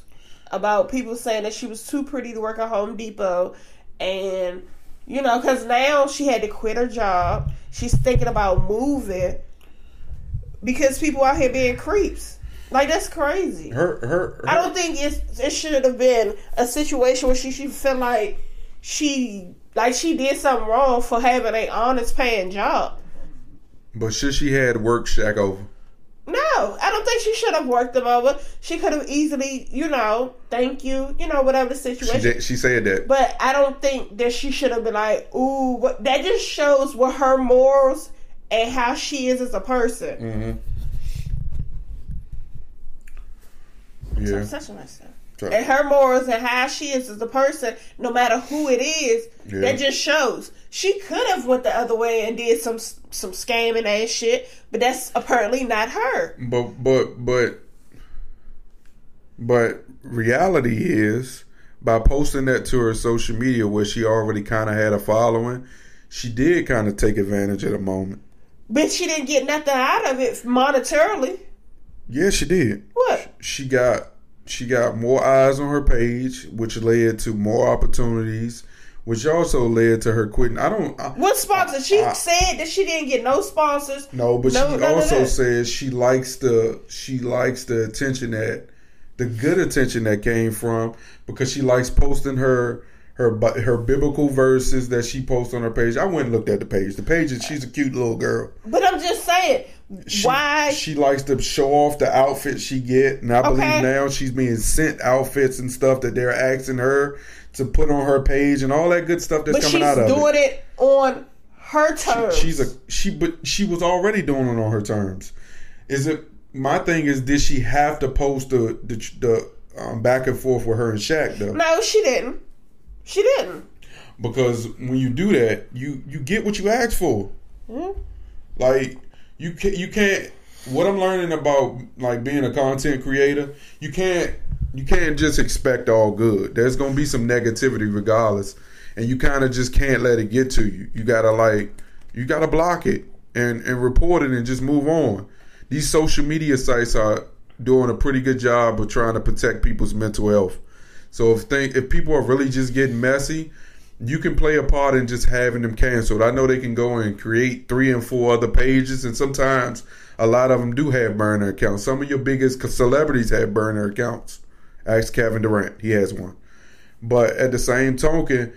Speaker 2: about people saying that she was too pretty to work at Home Depot and you know because now she had to quit her job she's thinking about moving because people out here being creeps like that's crazy
Speaker 1: her, her, her
Speaker 2: I don't think it's, it should have been a situation where she should feel like she like she did something wrong for having a honest paying job.
Speaker 1: But should she had work Shaq over?
Speaker 2: No, I don't think she should have worked them over. She could have easily, you know, thank you, you know, whatever the
Speaker 1: She
Speaker 2: situation.
Speaker 1: did, she said that.
Speaker 2: But I don't think that she should have been like, ooh, what that just shows what her morals and how she is as a person.
Speaker 1: Mm. yeah.
Speaker 2: I'm touching myself.
Speaker 1: So-
Speaker 2: And her morals and how she is as a person, no matter who it is,
Speaker 1: Yeah.
Speaker 2: that just shows. She could have went the other way and did some some scamming ass shit, but that's apparently not her.
Speaker 1: But but but but reality is by posting that to her social media where she already kind of had a following, she did kind of take advantage of the moment.
Speaker 2: But she didn't get nothing out of it monetarily.
Speaker 1: Yeah, she did.
Speaker 2: What?
Speaker 1: She got she got more eyes on her page, which led to more opportunities, which also led to her quitting. I don't. I,
Speaker 2: What sponsor? She
Speaker 1: I-
Speaker 2: said that she didn't get no sponsors.
Speaker 1: No, but
Speaker 2: No,
Speaker 1: she also says she likes the she likes the attention that the good attention that came from because she likes posting her her her biblical verses that she posts on her page. I went and looked at the page. The page is she's a cute little girl.
Speaker 2: But I'm just saying,
Speaker 1: She,
Speaker 2: why?
Speaker 1: she likes to show off the outfits she get, and I
Speaker 2: Okay.
Speaker 1: believe now she's being sent outfits and stuff that they're asking her to put on her page and all that good stuff that's
Speaker 2: but she's
Speaker 1: coming out of
Speaker 2: doing
Speaker 1: it.
Speaker 2: it. on her terms.
Speaker 1: She's a she, but she was already doing it on her terms. Is it my thing? Is did she have to post the the, the um, back and forth with her and Shaq though?
Speaker 2: no, she didn't. She didn't.
Speaker 1: Because when you do that, you you get what you ask for.
Speaker 2: Mm-hmm.
Speaker 1: Like you can you can't. What I'm learning about like being a content creator, you can't you can't just expect all good. There's gonna be some negativity regardless, and you kind of just can't let it get to you. You gotta like you gotta block it and and report it and just move on. These social media sites are doing a pretty good job of trying to protect people's mental health. So if think if people are really just getting messy, you can play a part in just having them canceled. I know they can go and create three and four other pages, and sometimes a lot of them do have burner accounts. Some of your biggest celebrities have burner accounts. Ask Kevin Durant; he has one. But at the same token,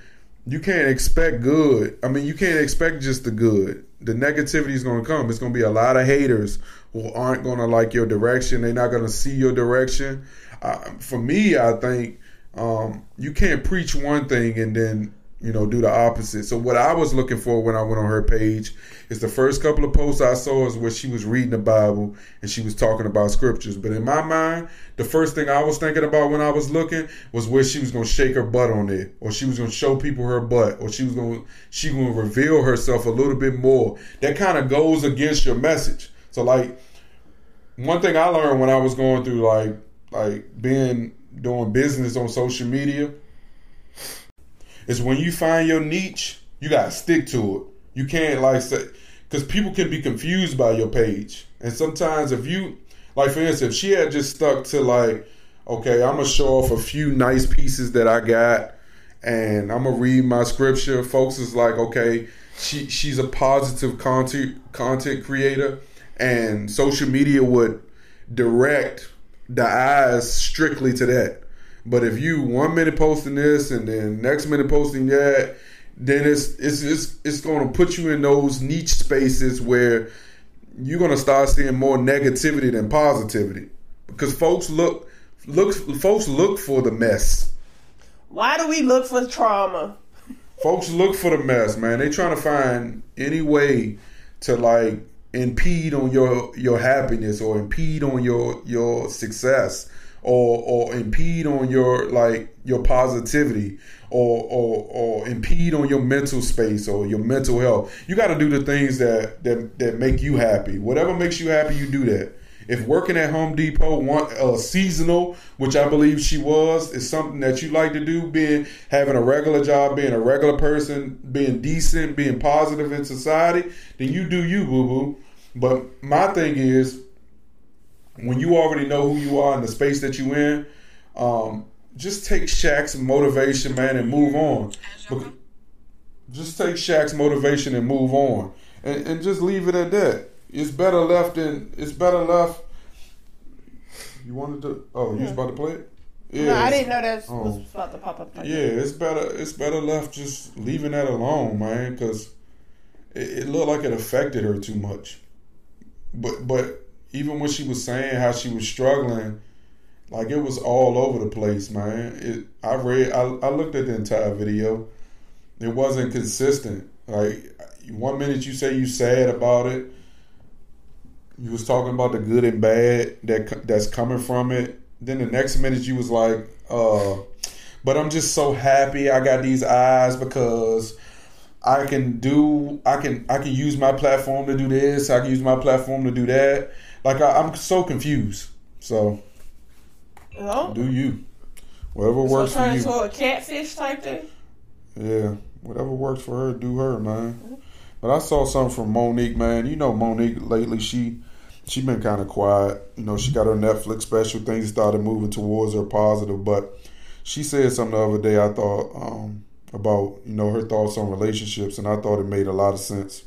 Speaker 1: you can't expect good. I mean, you can't expect just the good. The negativity is going to come. It's going to be a lot of haters who aren't going to like your direction. They're not going to see your direction. Uh, for me, I think um, you can't preach one thing and then you know do the opposite. So what I was looking for when I went on her page is the first couple of posts I saw is where she was reading the Bible and she was talking about scriptures. But in my mind, the first thing I was thinking about when I was looking was where she was going to shake her butt on it, or she was going to show people her butt, or she was going she going to reveal herself a little bit more. That kind of goes against your message. So like one thing I learned when I was going through like like being doing business on social media is when you find your niche, you gotta stick to it. You can't like say because people can be confused by your page, and sometimes if you like for instance, if she had just stuck to like, okay, I'm gonna show off a few nice pieces that I got, and I'm gonna read my scripture. Folks is like, okay, she she's a positive content content creator, and social media would direct the eyes strictly to that. But if you one minute posting this and then next minute posting that, then it's it's it's, it's going to put you in those niche spaces where you're going to start seeing more negativity than positivity because folks look look folks look for the mess.
Speaker 2: Why do we look for trauma?
Speaker 1: Folks look for the mess, man. They trying to find any way to like impede on your your happiness or impede on your your success or or impede on your like your positivity or or or impede on your mental space or your mental health. You got to do the things that that that make you happy. Whatever makes you happy, you do that. If working at Home Depot, want uh, seasonal, which I believe she was, is something that you like to do, being having a regular job, being a regular person, being decent, being positive in society, then you do you, boo boo. But my thing is, when you already know who you are and the space that you in, um, just take Shaq's motivation, man, and move on. Just take Shaq's motivation and move on, and, and just leave it at that. It's better left than it's better left. You wanted to? Oh, you was about to play it? Yeah,
Speaker 2: no, I didn't know that
Speaker 1: Oh.
Speaker 2: was about to pop up. Like
Speaker 1: yeah, it's better. It's better left just leaving that alone, man, because it, it looked like it affected her too much. but but even when she was saying how she was struggling, like it was all over the place, man. It I read I, I looked at the entire video. It wasn't consistent. Like one minute you say you sad about it. You was talking about the good and bad that that's coming from it. Then the next minute you was like, uh, but I'm just so happy I got these eyes because I can do I can I can use my platform to do this. I can use my platform to do that. Like I, I'm so confused. So
Speaker 2: You
Speaker 1: do you? Whatever
Speaker 2: So
Speaker 1: works for you.
Speaker 2: into a catfish type thing.
Speaker 1: Yeah, whatever works for her, do her, man. But I saw something from Monique, man. You know Monique lately. She she been kind of quiet. You know, she got her Netflix special. Things started moving towards her positive, but she said something the other day. I thought um, about you know her thoughts on relationships, and I thought it made a lot of sense.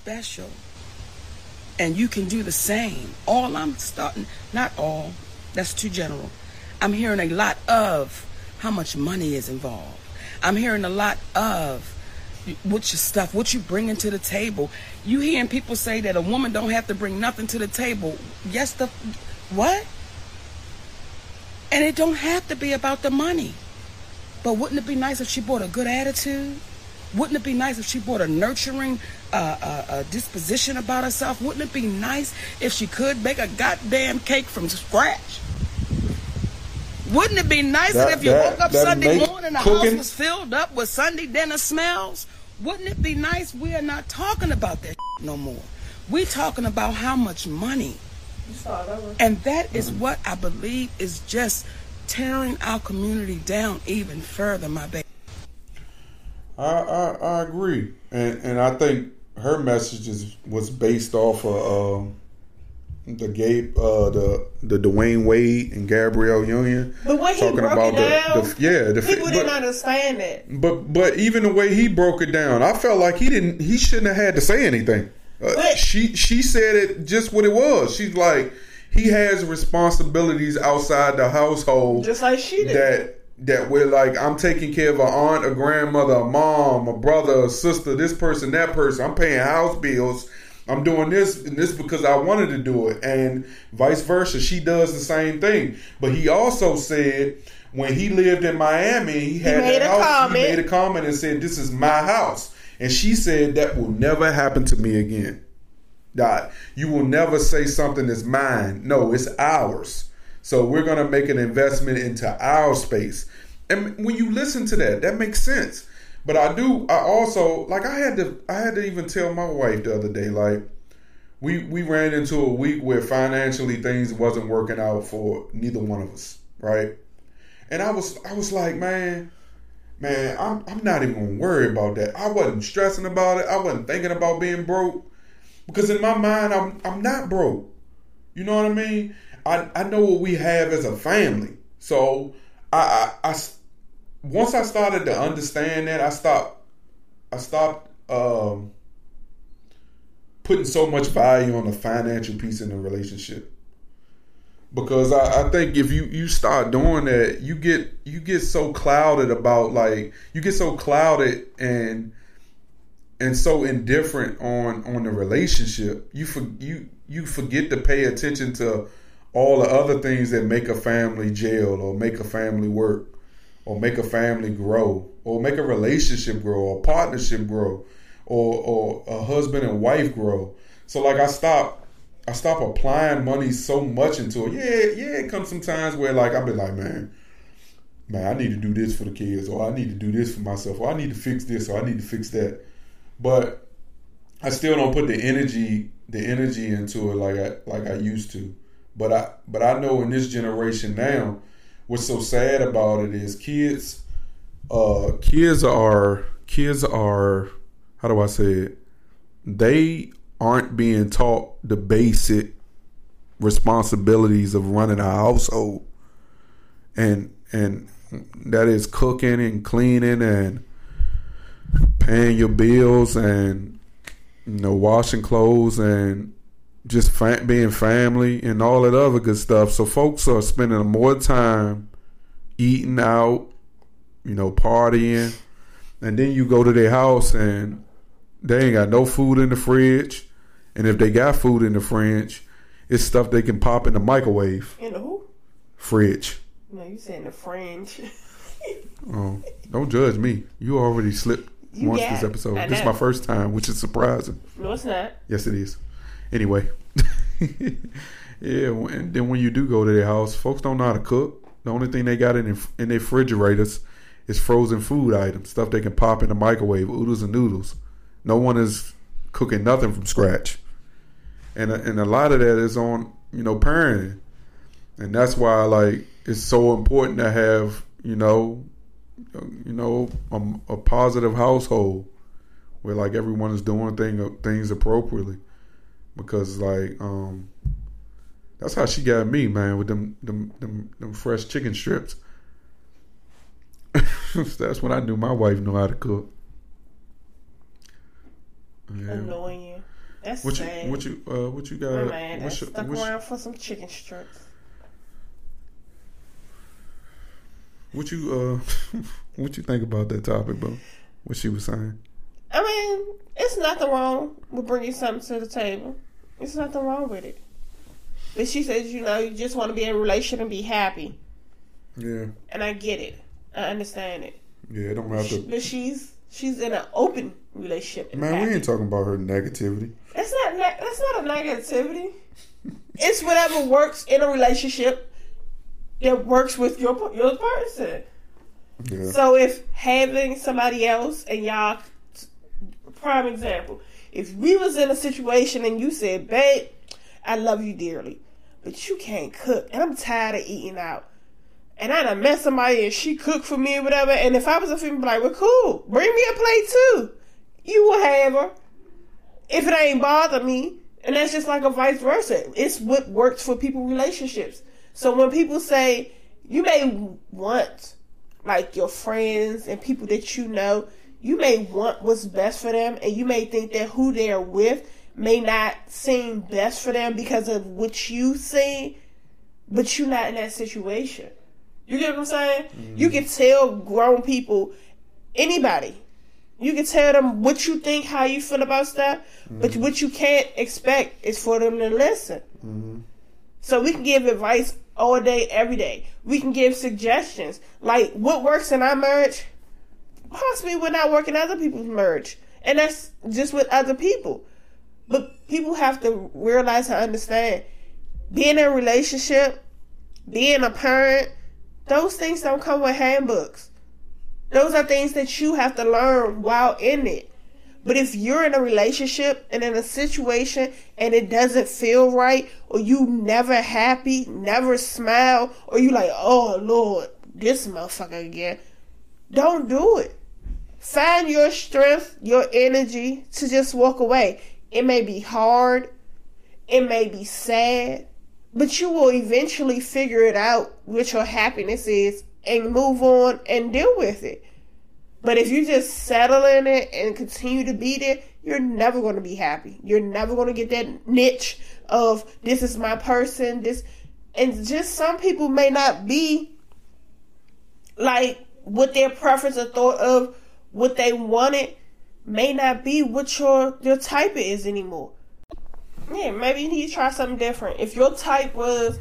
Speaker 8: special. And you can do the same. All I'm starting, not all, that's too general. I'm hearing a lot of how much money is involved. I'm hearing a lot of what your stuff, what you bringing to the table. You hearing people say that a woman don't have to bring nothing to the table. Yes, the what? And it don't have to be about the money. But wouldn't it be nice if she brought a good attitude? Wouldn't it be nice if she brought a nurturing uh, uh, uh, disposition about herself? Wouldn't it be nice if she could bake a goddamn cake from scratch? Wouldn't it be nice
Speaker 1: That-
Speaker 8: if you
Speaker 1: that-
Speaker 8: woke up Sunday morning the
Speaker 1: cooking-
Speaker 8: house was filled up with Sunday dinner smells? Wouldn't it be nice? We are not talking about that no more. We talking about how much money.
Speaker 2: You start over.
Speaker 8: And that is what I believe is just tearing our community down even further, my baby.
Speaker 1: I, I I agree, and and I think her message is, was based off of um, the Gabe, uh, the the Dwyane Wade and Gabrielle Union.
Speaker 2: The way he
Speaker 1: talking
Speaker 2: broke
Speaker 1: about
Speaker 2: it
Speaker 1: the,
Speaker 2: down,
Speaker 1: the yeah the
Speaker 2: people
Speaker 1: but,
Speaker 2: didn't understand it.
Speaker 1: but but even the way he broke it down, I felt like he didn't he shouldn't have had to say anything. Uh,
Speaker 2: But-
Speaker 1: she she said it just what it was. She's like he has responsibilities outside the household
Speaker 2: Just like she did.
Speaker 1: that that we're like I'm taking care of a aunt, a grandmother, a mom, a brother, a sister, this person, that person. I'm paying house bills. I'm doing this and this because I wanted to do it, and vice versa. She does the same thing. But he also said when he lived in Miami, he had
Speaker 2: made a
Speaker 1: house.
Speaker 2: comment.
Speaker 1: He made a comment and said, "This is my house," and she said that will never happen to me again. Dot. You will never say something is mine. No, it's ours. So we're gonna make an investment into our space. And when you listen to that, that makes sense. But I do I also like I had to I had to even tell my wife the other day, like, we we ran into a week where financially things wasn't working out for neither one of us, right? And I was I was like, man, man, I'm I'm not even worry about that. I wasn't stressing about it. I wasn't thinking about being broke because in my mind I'm I'm not broke. You know what I mean? I I know what we have as a family. So I I, I once I started to understand that, I stopped I stopped um putting so much value on the financial piece in the relationship. Because I, I think if you, you start doing that, you get you get so clouded about like you get so clouded and and so indifferent on on the relationship. You for, you you forget to pay attention to all the other things that make a family jail or make a family work or make a family grow or make a relationship grow or partnership grow or or a husband and wife grow. So like I stop I stop applying money so much into it. Yeah, yeah, it comes some times where like I'll be like, man, man, I need to do this for the kids, or I need to do this for myself, or I need to fix this, or I need to fix that. But I still don't put the energy the energy into it like I like I used to. But I but I know in this generation now, what's so sad about it is kids uh kids are kids are how do I say it? They aren't being taught the basic responsibilities of running a household. And and that is cooking and cleaning and paying your bills and you know washing clothes and just fa- being family and all that other good stuff. So folks are spending more time eating out, you know, partying, and then you go to their house and they ain't got no food in the fridge, and if they got food in the fridge, it's stuff they can pop in the microwave
Speaker 2: In the who?
Speaker 1: fridge.
Speaker 2: No, you saying the fringe.
Speaker 1: Oh, don't judge me. You already slipped
Speaker 2: You
Speaker 1: once this episode. This is my first time, which is surprising.
Speaker 2: no, it's not.
Speaker 1: Yes, it is. Anyway, yeah, and then when you do go to their house, folks don't know how to cook. The only thing they got in in their refrigerators is frozen food items, stuff they can pop in the microwave, oodles and noodles. No one is cooking nothing from scratch, and and a lot of that is on you know parenting, and that's why like it's so important to have you know you know a, a positive household where like everyone is doing thing things appropriately because like um that's how she got me man with them them them, them fresh chicken strips that's when I knew my wife knew how to cook yeah.
Speaker 2: Annoying you. That's
Speaker 1: what you what you uh what you got
Speaker 2: My man,
Speaker 1: what's your-
Speaker 2: stuck
Speaker 1: what's-
Speaker 2: around for some chicken strips.
Speaker 1: what you uh what you think about that topic bro what she was saying
Speaker 2: I mean, it's nothing wrong with bringing something to the table. It's nothing wrong with it. But she says, you know, you just want to be in a relationship and be happy.
Speaker 1: yeah
Speaker 2: And I get it. I understand it.
Speaker 1: yeah it don't have to
Speaker 2: But she's she's in an open relationship.
Speaker 1: Man
Speaker 2: happy.
Speaker 1: we ain't talking about her negativity
Speaker 2: That's not that's not a negativity. it's whatever works in a relationship that works with your your person.
Speaker 1: yeah
Speaker 2: So if having somebody else and y'all, prime example, if we was in a situation and you said, "Babe, I love you dearly, but you can't cook, and I'm tired of eating out," and I done met somebody and she cooked for me or whatever, and if I was a female, like, "Well, cool, bring me a plate too." You will have her if it ain't bother me. And that's just like a vice versa. It's what works for people relationships. So when people say you may want like your friends and people that you know, you may want what's best for them and you may think that who they're with may not seem best for them because of what you see, but you're not in that situation. You get what I'm saying? Mm-hmm. You can tell grown people, anybody, you can tell them what you think, how you feel about stuff, but mm-hmm. what you can't expect is for them to listen. Mm-hmm. So we can give advice all day, every day. We can give suggestions. Like what works in our marriage possibly would not work in other people's marriage. And that's just with other people. But people have to realize and understand being in a relationship, being a parent, those things don't come with handbooks. Those are things that you have to learn while in it. But if you're in a relationship and in a situation and it doesn't feel right, or you never happy, never smile, or you like, oh Lord, this motherfucker again, don't do it. Find your strength, your energy to just walk away. It may be hard, it may be sad, but you will eventually figure it out what your happiness is and move on and deal with it. But if you just settle in it and continue to be there, you're never going to be happy. You're never going to get that niche of this is my person. This and just some people may not be like what their preference or thought of what they wanted may not be what your your type is anymore. Yeah, maybe you need to try something different. If your type was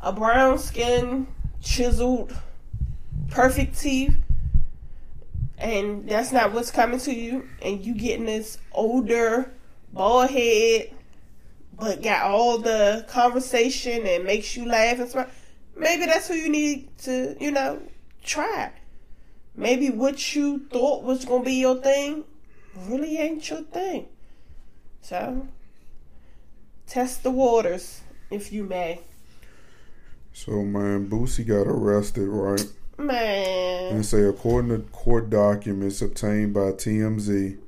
Speaker 2: a brown skin, chiseled, perfect teeth, and that's not what's coming to you, and you getting this older, bald head, but got all the conversation and makes you laugh and smile, maybe that's who you need to, you know, try. Maybe what you thought was gonna be your thing really ain't your thing. So test the waters, if you may.
Speaker 1: So man, Boosie got arrested, right?
Speaker 2: Man.
Speaker 1: And say according to court documents obtained by TMZ,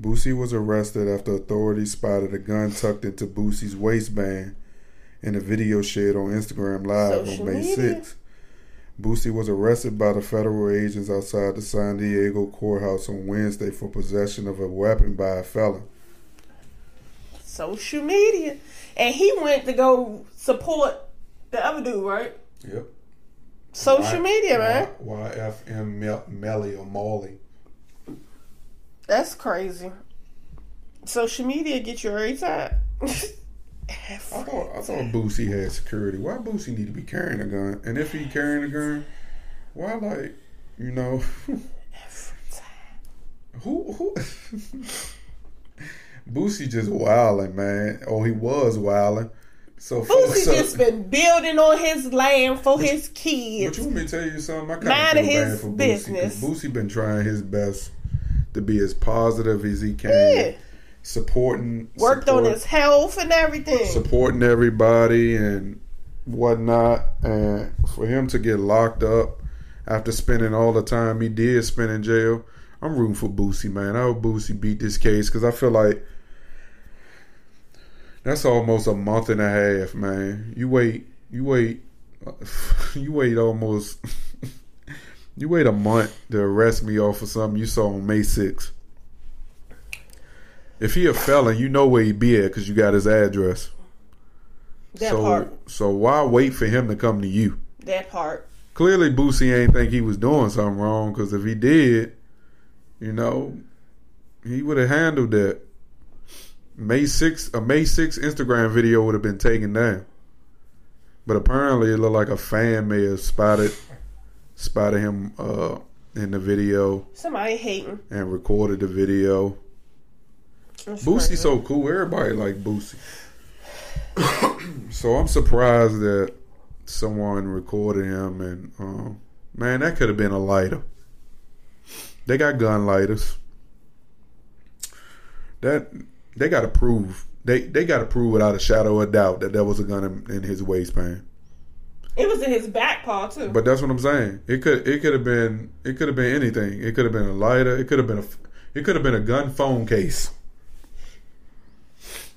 Speaker 1: Boosie was arrested after authorities spotted a gun tucked into Boosie's waistband in a video shared on Instagram Live
Speaker 2: Social
Speaker 1: on May
Speaker 2: media.
Speaker 1: 6th. Boosie was arrested by the federal agents outside the San Diego courthouse on Wednesday for possession of a weapon by a felon.
Speaker 2: Social media. And he went to go support the other dude, right?
Speaker 1: Yep.
Speaker 2: Social media, man.
Speaker 1: YFM Melly or Molly.
Speaker 2: That's crazy. Social media get you every time.
Speaker 1: I thought I thought Boosie had security. Why Boosie need to be carrying a gun? And if he carrying a gun, why like you know who who Boosie just wilding, man. Oh, he was wilding. So,
Speaker 2: Boosie
Speaker 1: so
Speaker 2: just been building on his land for his kids.
Speaker 1: But you want me to tell you something? I kind of
Speaker 2: his
Speaker 1: bad for
Speaker 2: business.
Speaker 1: Boosie. Boosie been trying his best to be as positive as he can,
Speaker 2: Yeah.
Speaker 1: Supporting,
Speaker 2: Worked on his health and everything.
Speaker 1: supporting everybody and whatnot. And for him to get locked up after spending all the time he did spend in jail, I'm rooting for Boosie, man. I hope Boosie beat this case because I feel like that's almost a month and a half, man. You wait, you wait, you wait almost. You wait a month to arrest me off of something you saw on May 6th. If he a felon, you know where he be at because you got his address.
Speaker 2: that
Speaker 1: so,
Speaker 2: part.
Speaker 1: so why wait for him to come to you?
Speaker 2: That part.
Speaker 1: Clearly, Boosie ain't think he was doing something wrong because if he did, you know, he would have handled that. May 6th, a May 6th Instagram video would have been taken down. But apparently, it looked like a fan may have spotted spotted him uh, in the video
Speaker 2: Somebody hating.
Speaker 1: and recorded the video.
Speaker 2: That's
Speaker 1: Boosie so cool. Everybody like Boosie. so I'm surprised that someone recorded him and um, man, that could have been a lighter. They got gun lighters. That they got to prove they they got to prove without a shadow of doubt that there was a gun in, in his waistband.
Speaker 2: It was in his back paw too.
Speaker 1: But that's what I'm saying. It could it could have been it could have been anything. It could have been a lighter. It could have been a it could have been a gun phone case.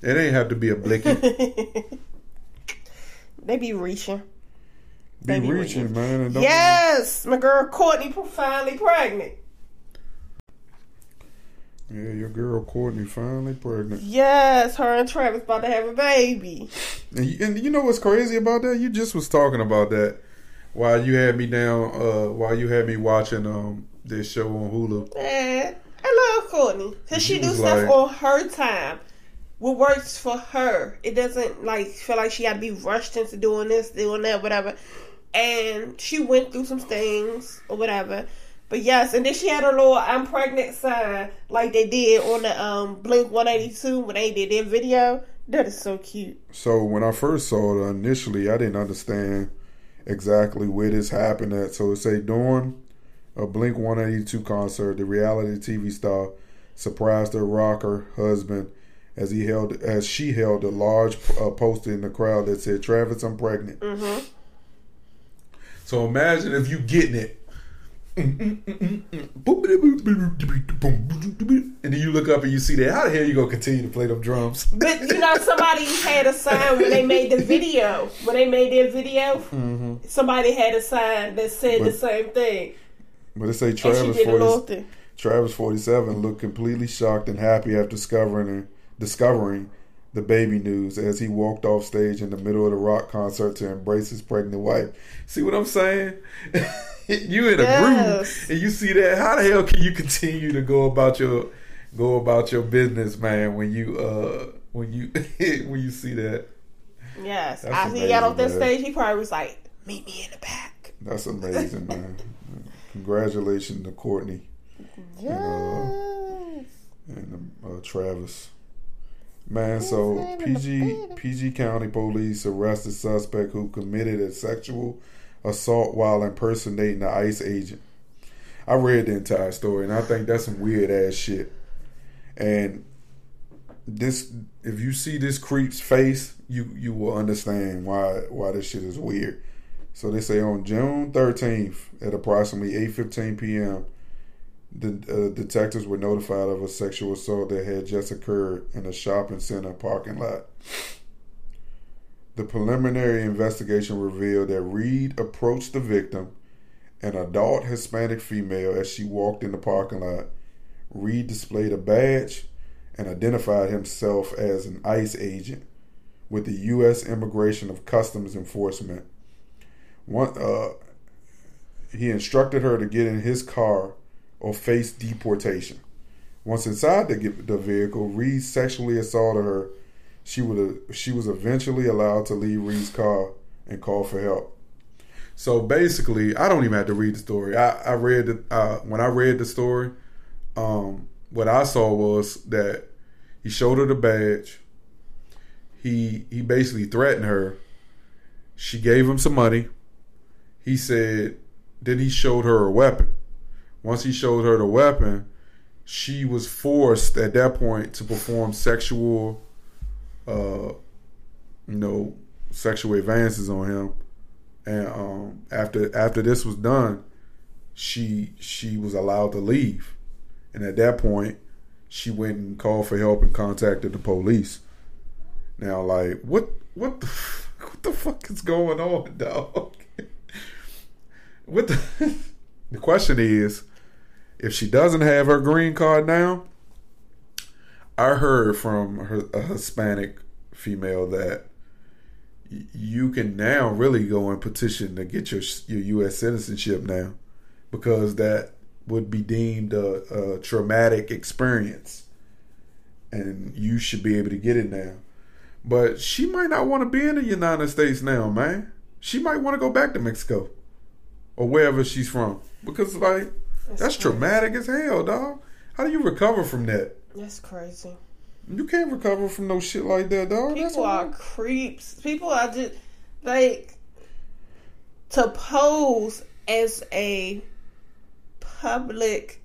Speaker 1: It ain't have to be a blicky.
Speaker 2: they be reaching.
Speaker 1: Be
Speaker 2: They be
Speaker 1: reaching,
Speaker 2: reaching.
Speaker 1: man.
Speaker 2: Yes, my girl Kourtney finally pregnant.
Speaker 1: Yeah, your girl Kourtney finally pregnant.
Speaker 2: Yes, her and Travis about to have a baby.
Speaker 1: And you, and you know what's crazy about that? You just was talking about that while you had me down. Uh, while you had me watching um this show on Hulu.
Speaker 2: Man, I love Kourtney because she
Speaker 1: She
Speaker 2: do stuff
Speaker 1: like-
Speaker 2: on her time. What works for her. It doesn't like feel like she got to be rushed into doing this, doing that, whatever. And she went through some things or whatever. But yes, and then she had her little "I'm pregnant" sign like they did on the um Blink 182 when they did their video. That is so cute.
Speaker 1: So when I first saw it initially, I didn't understand exactly where this happened at. So it say during a Blink 182 concert, the reality TV star surprised her rocker husband as he held as she held a large uh, poster in the crowd that said "Travis, I'm pregnant." So imagine if you getting it. And then you look up and you see that. How the hell you gonna continue to play them drums?
Speaker 2: But you know, somebody had a sign when they made the video. When they made their video, somebody had a sign that said the same thing.
Speaker 1: But it say Travis 40. Travis forty seven looked completely shocked and happy after discovering discovering the baby news as he walked off stage in the middle of the rock concert to embrace his pregnant wife. See what I'm saying? you in a
Speaker 2: Yes.
Speaker 1: groove and you see that. How the hell can you continue to go about your go about your business, man? When you uh when you when you see that,
Speaker 2: Yes.
Speaker 1: That's
Speaker 2: After he got off that
Speaker 1: man.
Speaker 2: stage, he probably was like, "Meet me in the back."
Speaker 1: that's amazing, man. Congratulations to Kourtney.
Speaker 2: Yes.
Speaker 1: and uh, Travis. Man, so PG PG County Police arrested suspect who committed a sexual assault while impersonating the ICE agent. I read the entire story, and I think that's some weird ass shit. And this, if you see this creep's face, you you will understand why why this shit is weird. So they say on June thirteenth at approximately eight fifteen p.m. The uh, detectives were notified of a sexual assault that had just occurred in a shopping center parking lot. The preliminary investigation revealed that Reed approached the victim, an adult Hispanic female, as she walked in the parking lot. Reed displayed a badge and identified himself as an ICE agent with the U.S. Immigration of Customs Enforcement. One, uh, he instructed her to get in his car or face deportation. Once inside the, the vehicle, Reed sexually assaulted her. She would she was eventually allowed to leave Reed's car and call for help. So basically, I don't even have to read the story. I, I read it uh, when I read the story. Um, what I saw was that he showed her the badge. He he basically threatened her. She gave him some money. He said, then he showed her a weapon. Once he showed her the weapon, she was forced at that point to perform sexual, uh, you know, sexual advances on him. And um, after after this was done, she she was allowed to leave. And at that point, she went and called for help and contacted the police. Now, like, what what the what the fuck is going on, dog? what the the question is, if she doesn't have her green card now, I heard from her, a Hispanic female that you can now really go and petition to get your your U.S. citizenship now, because that would be deemed a, a traumatic experience, and you should be able to get it now. But she might not want to be in the United States now, man. She might want to go back to Mexico or wherever she's from because like that's, traumatic as hell, dog. How do you recover from that?
Speaker 2: That's crazy.
Speaker 1: You can't recover from no shit like that, dog. That's
Speaker 2: People are creeps. People are just like to pose as a public,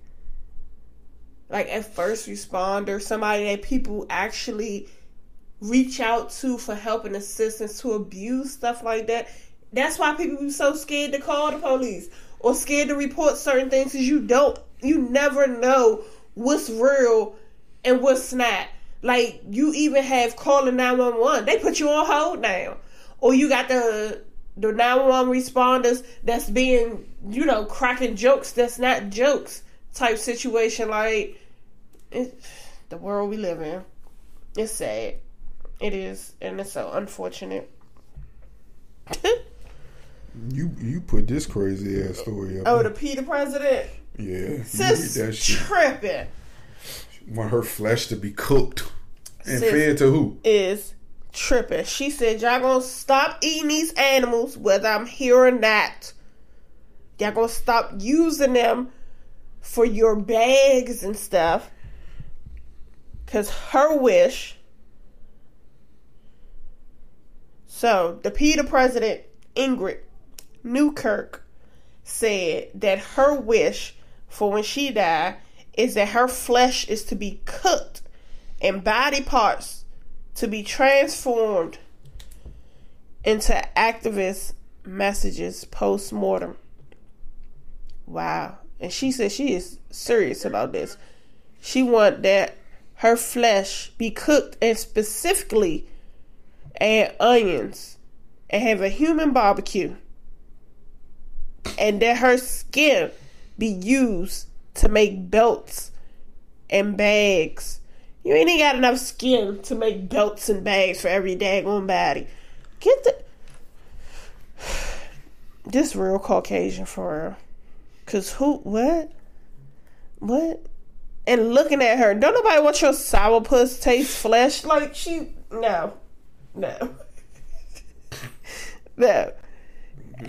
Speaker 2: like a first responder, somebody that people actually reach out to for help and assistance to abuse stuff like that. That's why people be so scared to call the police or scared to report certain things because you don't, you never know what's real and what's not. Like you even have calling nine one one, they put you on hold now, or you got the the nine one one responders that's being you know cracking jokes that's not jokes type situation. Like it, the world we live in, it's sad. It is, and it's so unfortunate.
Speaker 1: You you put this crazy ass story up.
Speaker 2: Oh, the PETA president,
Speaker 1: yeah, you that shit.
Speaker 2: tripping
Speaker 1: Want her flesh to be cooked and
Speaker 2: Sis.
Speaker 1: fed to who?
Speaker 2: is tripping. She said, "Y'all gonna stop eating these animals, whether I'm here or not. Y'all gonna stop using them for your bags and stuff." Cause her wish. So the PETA president Ingrid Newkirk said that her wish for when she died is that her flesh is to be cooked and body parts to be transformed into activist messages post mortem. Wow. And she said she is serious about this. She want that her flesh be cooked and specifically add onions and have a human barbecue. And that her skin be used to make belts and bags. You ain't even got enough skin to make belts and bags for every daggone body. Get the this real Caucasian for real. Cause who what? What? And looking at her, don't nobody want your sourpuss taste flesh? Like she no. No. no.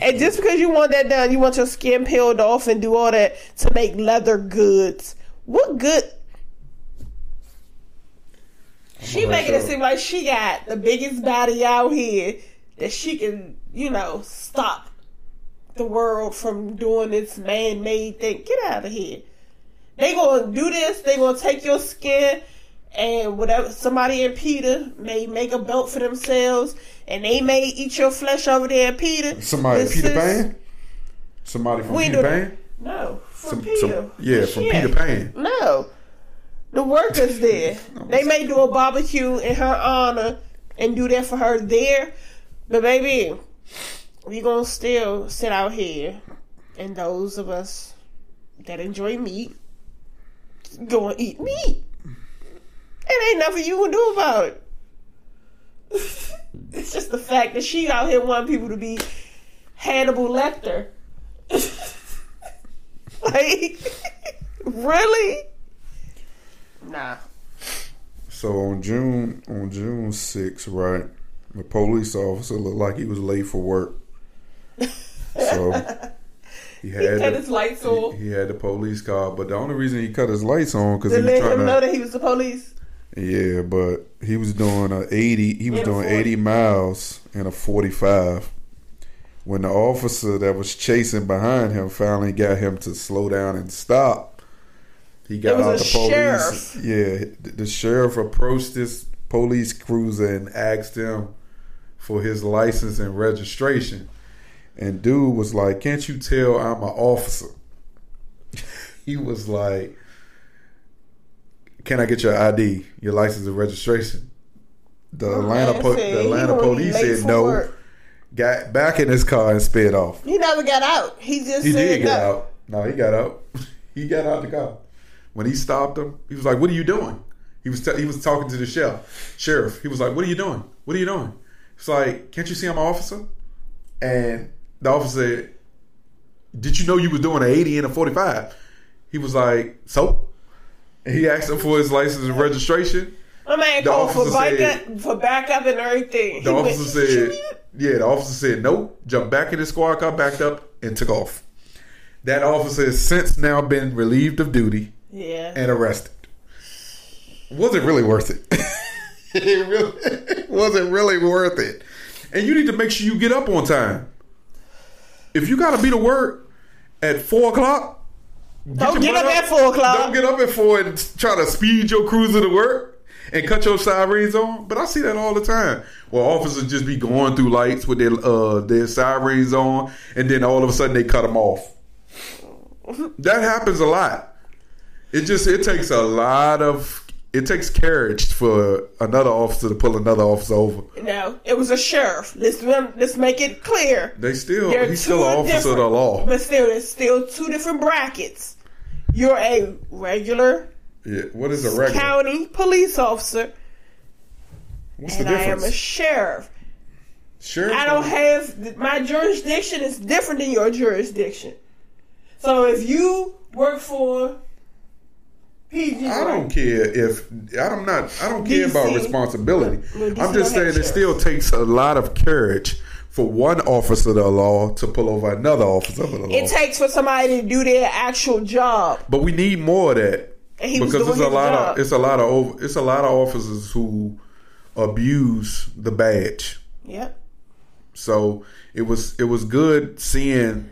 Speaker 2: And just because you want that done, you want your skin peeled off and do all that to make leather goods. What good? She making it seem like she got the biggest body out here that she can, you know, stop the world from doing this man-made thing. Get out of here. They gonna do this. They gonna take your skin and whatever. Somebody in PETA may make a belt for themselves, and they may eat your flesh over there in PETA.
Speaker 1: Somebody Peter
Speaker 2: is-
Speaker 1: Pan? Somebody from Peter Pan?
Speaker 2: No, from
Speaker 1: Some-
Speaker 2: Peter.
Speaker 1: some- yeah, from. Peter Pan.
Speaker 2: No, the workers there. they may do a barbecue in her honor and do that for her there, but baby, we gonna still sit out here, and those of us that enjoy meat gonna eat meat. It ain't nothing you can do about it. it's just the fact that she out here wanting people to be Hannibal Lecter. like, really? Nah.
Speaker 1: So on June on June 6th, right, the police officer looked like he was late for work. So he
Speaker 2: He
Speaker 1: had
Speaker 2: cut
Speaker 1: the,
Speaker 2: his lights on
Speaker 1: he, he had the police car, but the only reason he cut his lights on because
Speaker 2: to
Speaker 1: he was
Speaker 2: let
Speaker 1: trying
Speaker 2: him
Speaker 1: to
Speaker 2: know that he was the police.
Speaker 1: Yeah, but he was doing a eighty. He was
Speaker 2: In
Speaker 1: doing eighty miles in a forty-five. When the officer that was chasing behind him finally got him to slow down and stop, he got out the police.
Speaker 2: sheriff.
Speaker 1: Yeah, the, the sheriff approached this police cruiser and asked him for his license and registration. And dude was like, "Can't you tell I'm an officer?" he was like, "Can I get your ID, your license and registration?" The Atlanta, po- the Atlanta police said no.
Speaker 2: work.
Speaker 1: Got back in his car and sped off.
Speaker 2: He never got out. He just
Speaker 1: He
Speaker 2: said
Speaker 1: did get
Speaker 2: no.
Speaker 1: out. No, he got out. he got out the car. When he stopped him, he was like, "What are you doing?" He was t- he was talking to the sheriff. Sheriff. He was like, "What are you doing? What are you doing?" It's like, "Can't you see I'm an officer?" And the officer said, "Did you know you was doing an 80 and a 45?" He was like, "So?" And he asked him for his license and registration.
Speaker 2: My man
Speaker 1: The
Speaker 2: called for
Speaker 1: officer said-
Speaker 2: backup, for backup and everything.
Speaker 1: The
Speaker 2: He went,
Speaker 1: officer said, "Yeah." The officer said, "No." Jumped back in his squad car, backed up, and took off. That officer has since now been relieved of duty
Speaker 2: "Yeah."
Speaker 1: and arrested. Was it really worth it? it really was it really worth it? And you need to make sure you get up on time. If you got to be to work at four o'clock,
Speaker 2: Don't get
Speaker 1: butt
Speaker 2: up at 4 o'clock.
Speaker 1: Don't get up at four and try to speed your cruiser to work and cut your sirens on. But I see that all the time. Where officers just be going through lights with their uh, their sirens on, and then all of a sudden they cut them off. That happens a lot. It just it takes a lot of it takes courage for another officer to pull another officer over.
Speaker 2: No, it was a sheriff. Let's let's make it clear.
Speaker 1: They still
Speaker 2: They're
Speaker 1: he's still an officer of the law.
Speaker 2: But still, there's still two different brackets. You're a regular
Speaker 1: Yeah, what is a regular?
Speaker 2: county police officer,
Speaker 1: What's the
Speaker 2: and I am a sheriff.
Speaker 1: Sheriff
Speaker 2: I don't have my jurisdiction is different than your jurisdiction. So if you work for PG,
Speaker 1: I don't care if I'm not. I don't care
Speaker 2: DC.
Speaker 1: about responsibility. I'm just saying it still takes a lot of courage for one officer of the law to pull over another officer of the law.
Speaker 2: It takes for somebody to do their actual job.
Speaker 1: but we need more of that because it's a lot
Speaker 2: job.
Speaker 1: of it's a lot of over, it's a lot of officers who abuse the badge.
Speaker 2: Yep.
Speaker 1: So it was it was good seeing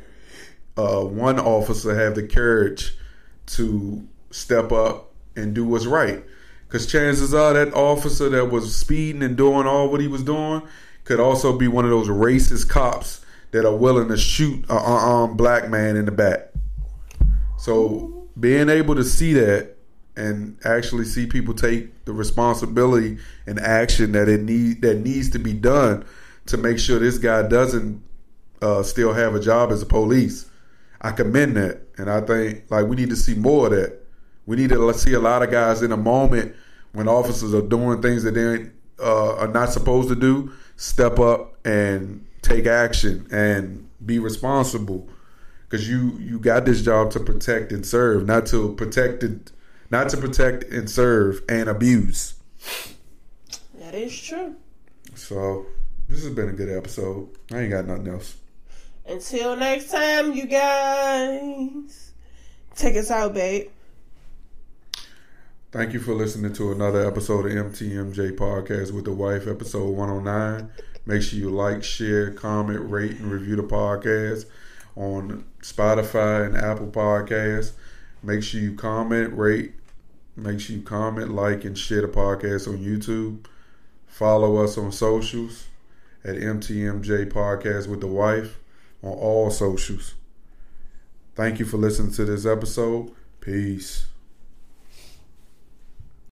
Speaker 1: uh, one officer have the courage to step up and do what's right. Because chances are that officer that was speeding and doing all what he was doing could also be one of those racist cops that are willing to shoot an unarmed black man in the back. So being able to see that and actually see people take the responsibility and action that it need that needs to be done to make sure this guy doesn't uh, still have a job as a police. I commend that, and I think like we need to see more of that. We need to see a lot of guys in a moment when officers are doing things that they uh, are not supposed to do, step up and take action and be responsible. Because you you got this job to protect and serve, not to protect it, not to protect and serve and abuse.
Speaker 2: That is true.
Speaker 1: So this has been a good episode. I ain't got nothing else.
Speaker 2: Until next time, you guys. Take us out, babe.
Speaker 1: Thank you for listening to another episode of MTMJ Podcast with the Wife, episode 109. Make sure you like, share, comment, rate, and review the podcast on Spotify and Apple Podcasts. Make sure you comment, rate, make sure you comment, like, and share the podcast on YouTube. Follow us on socials at MTMJ Podcast with the Wife on all socials. Thank you for listening to this episode. Peace.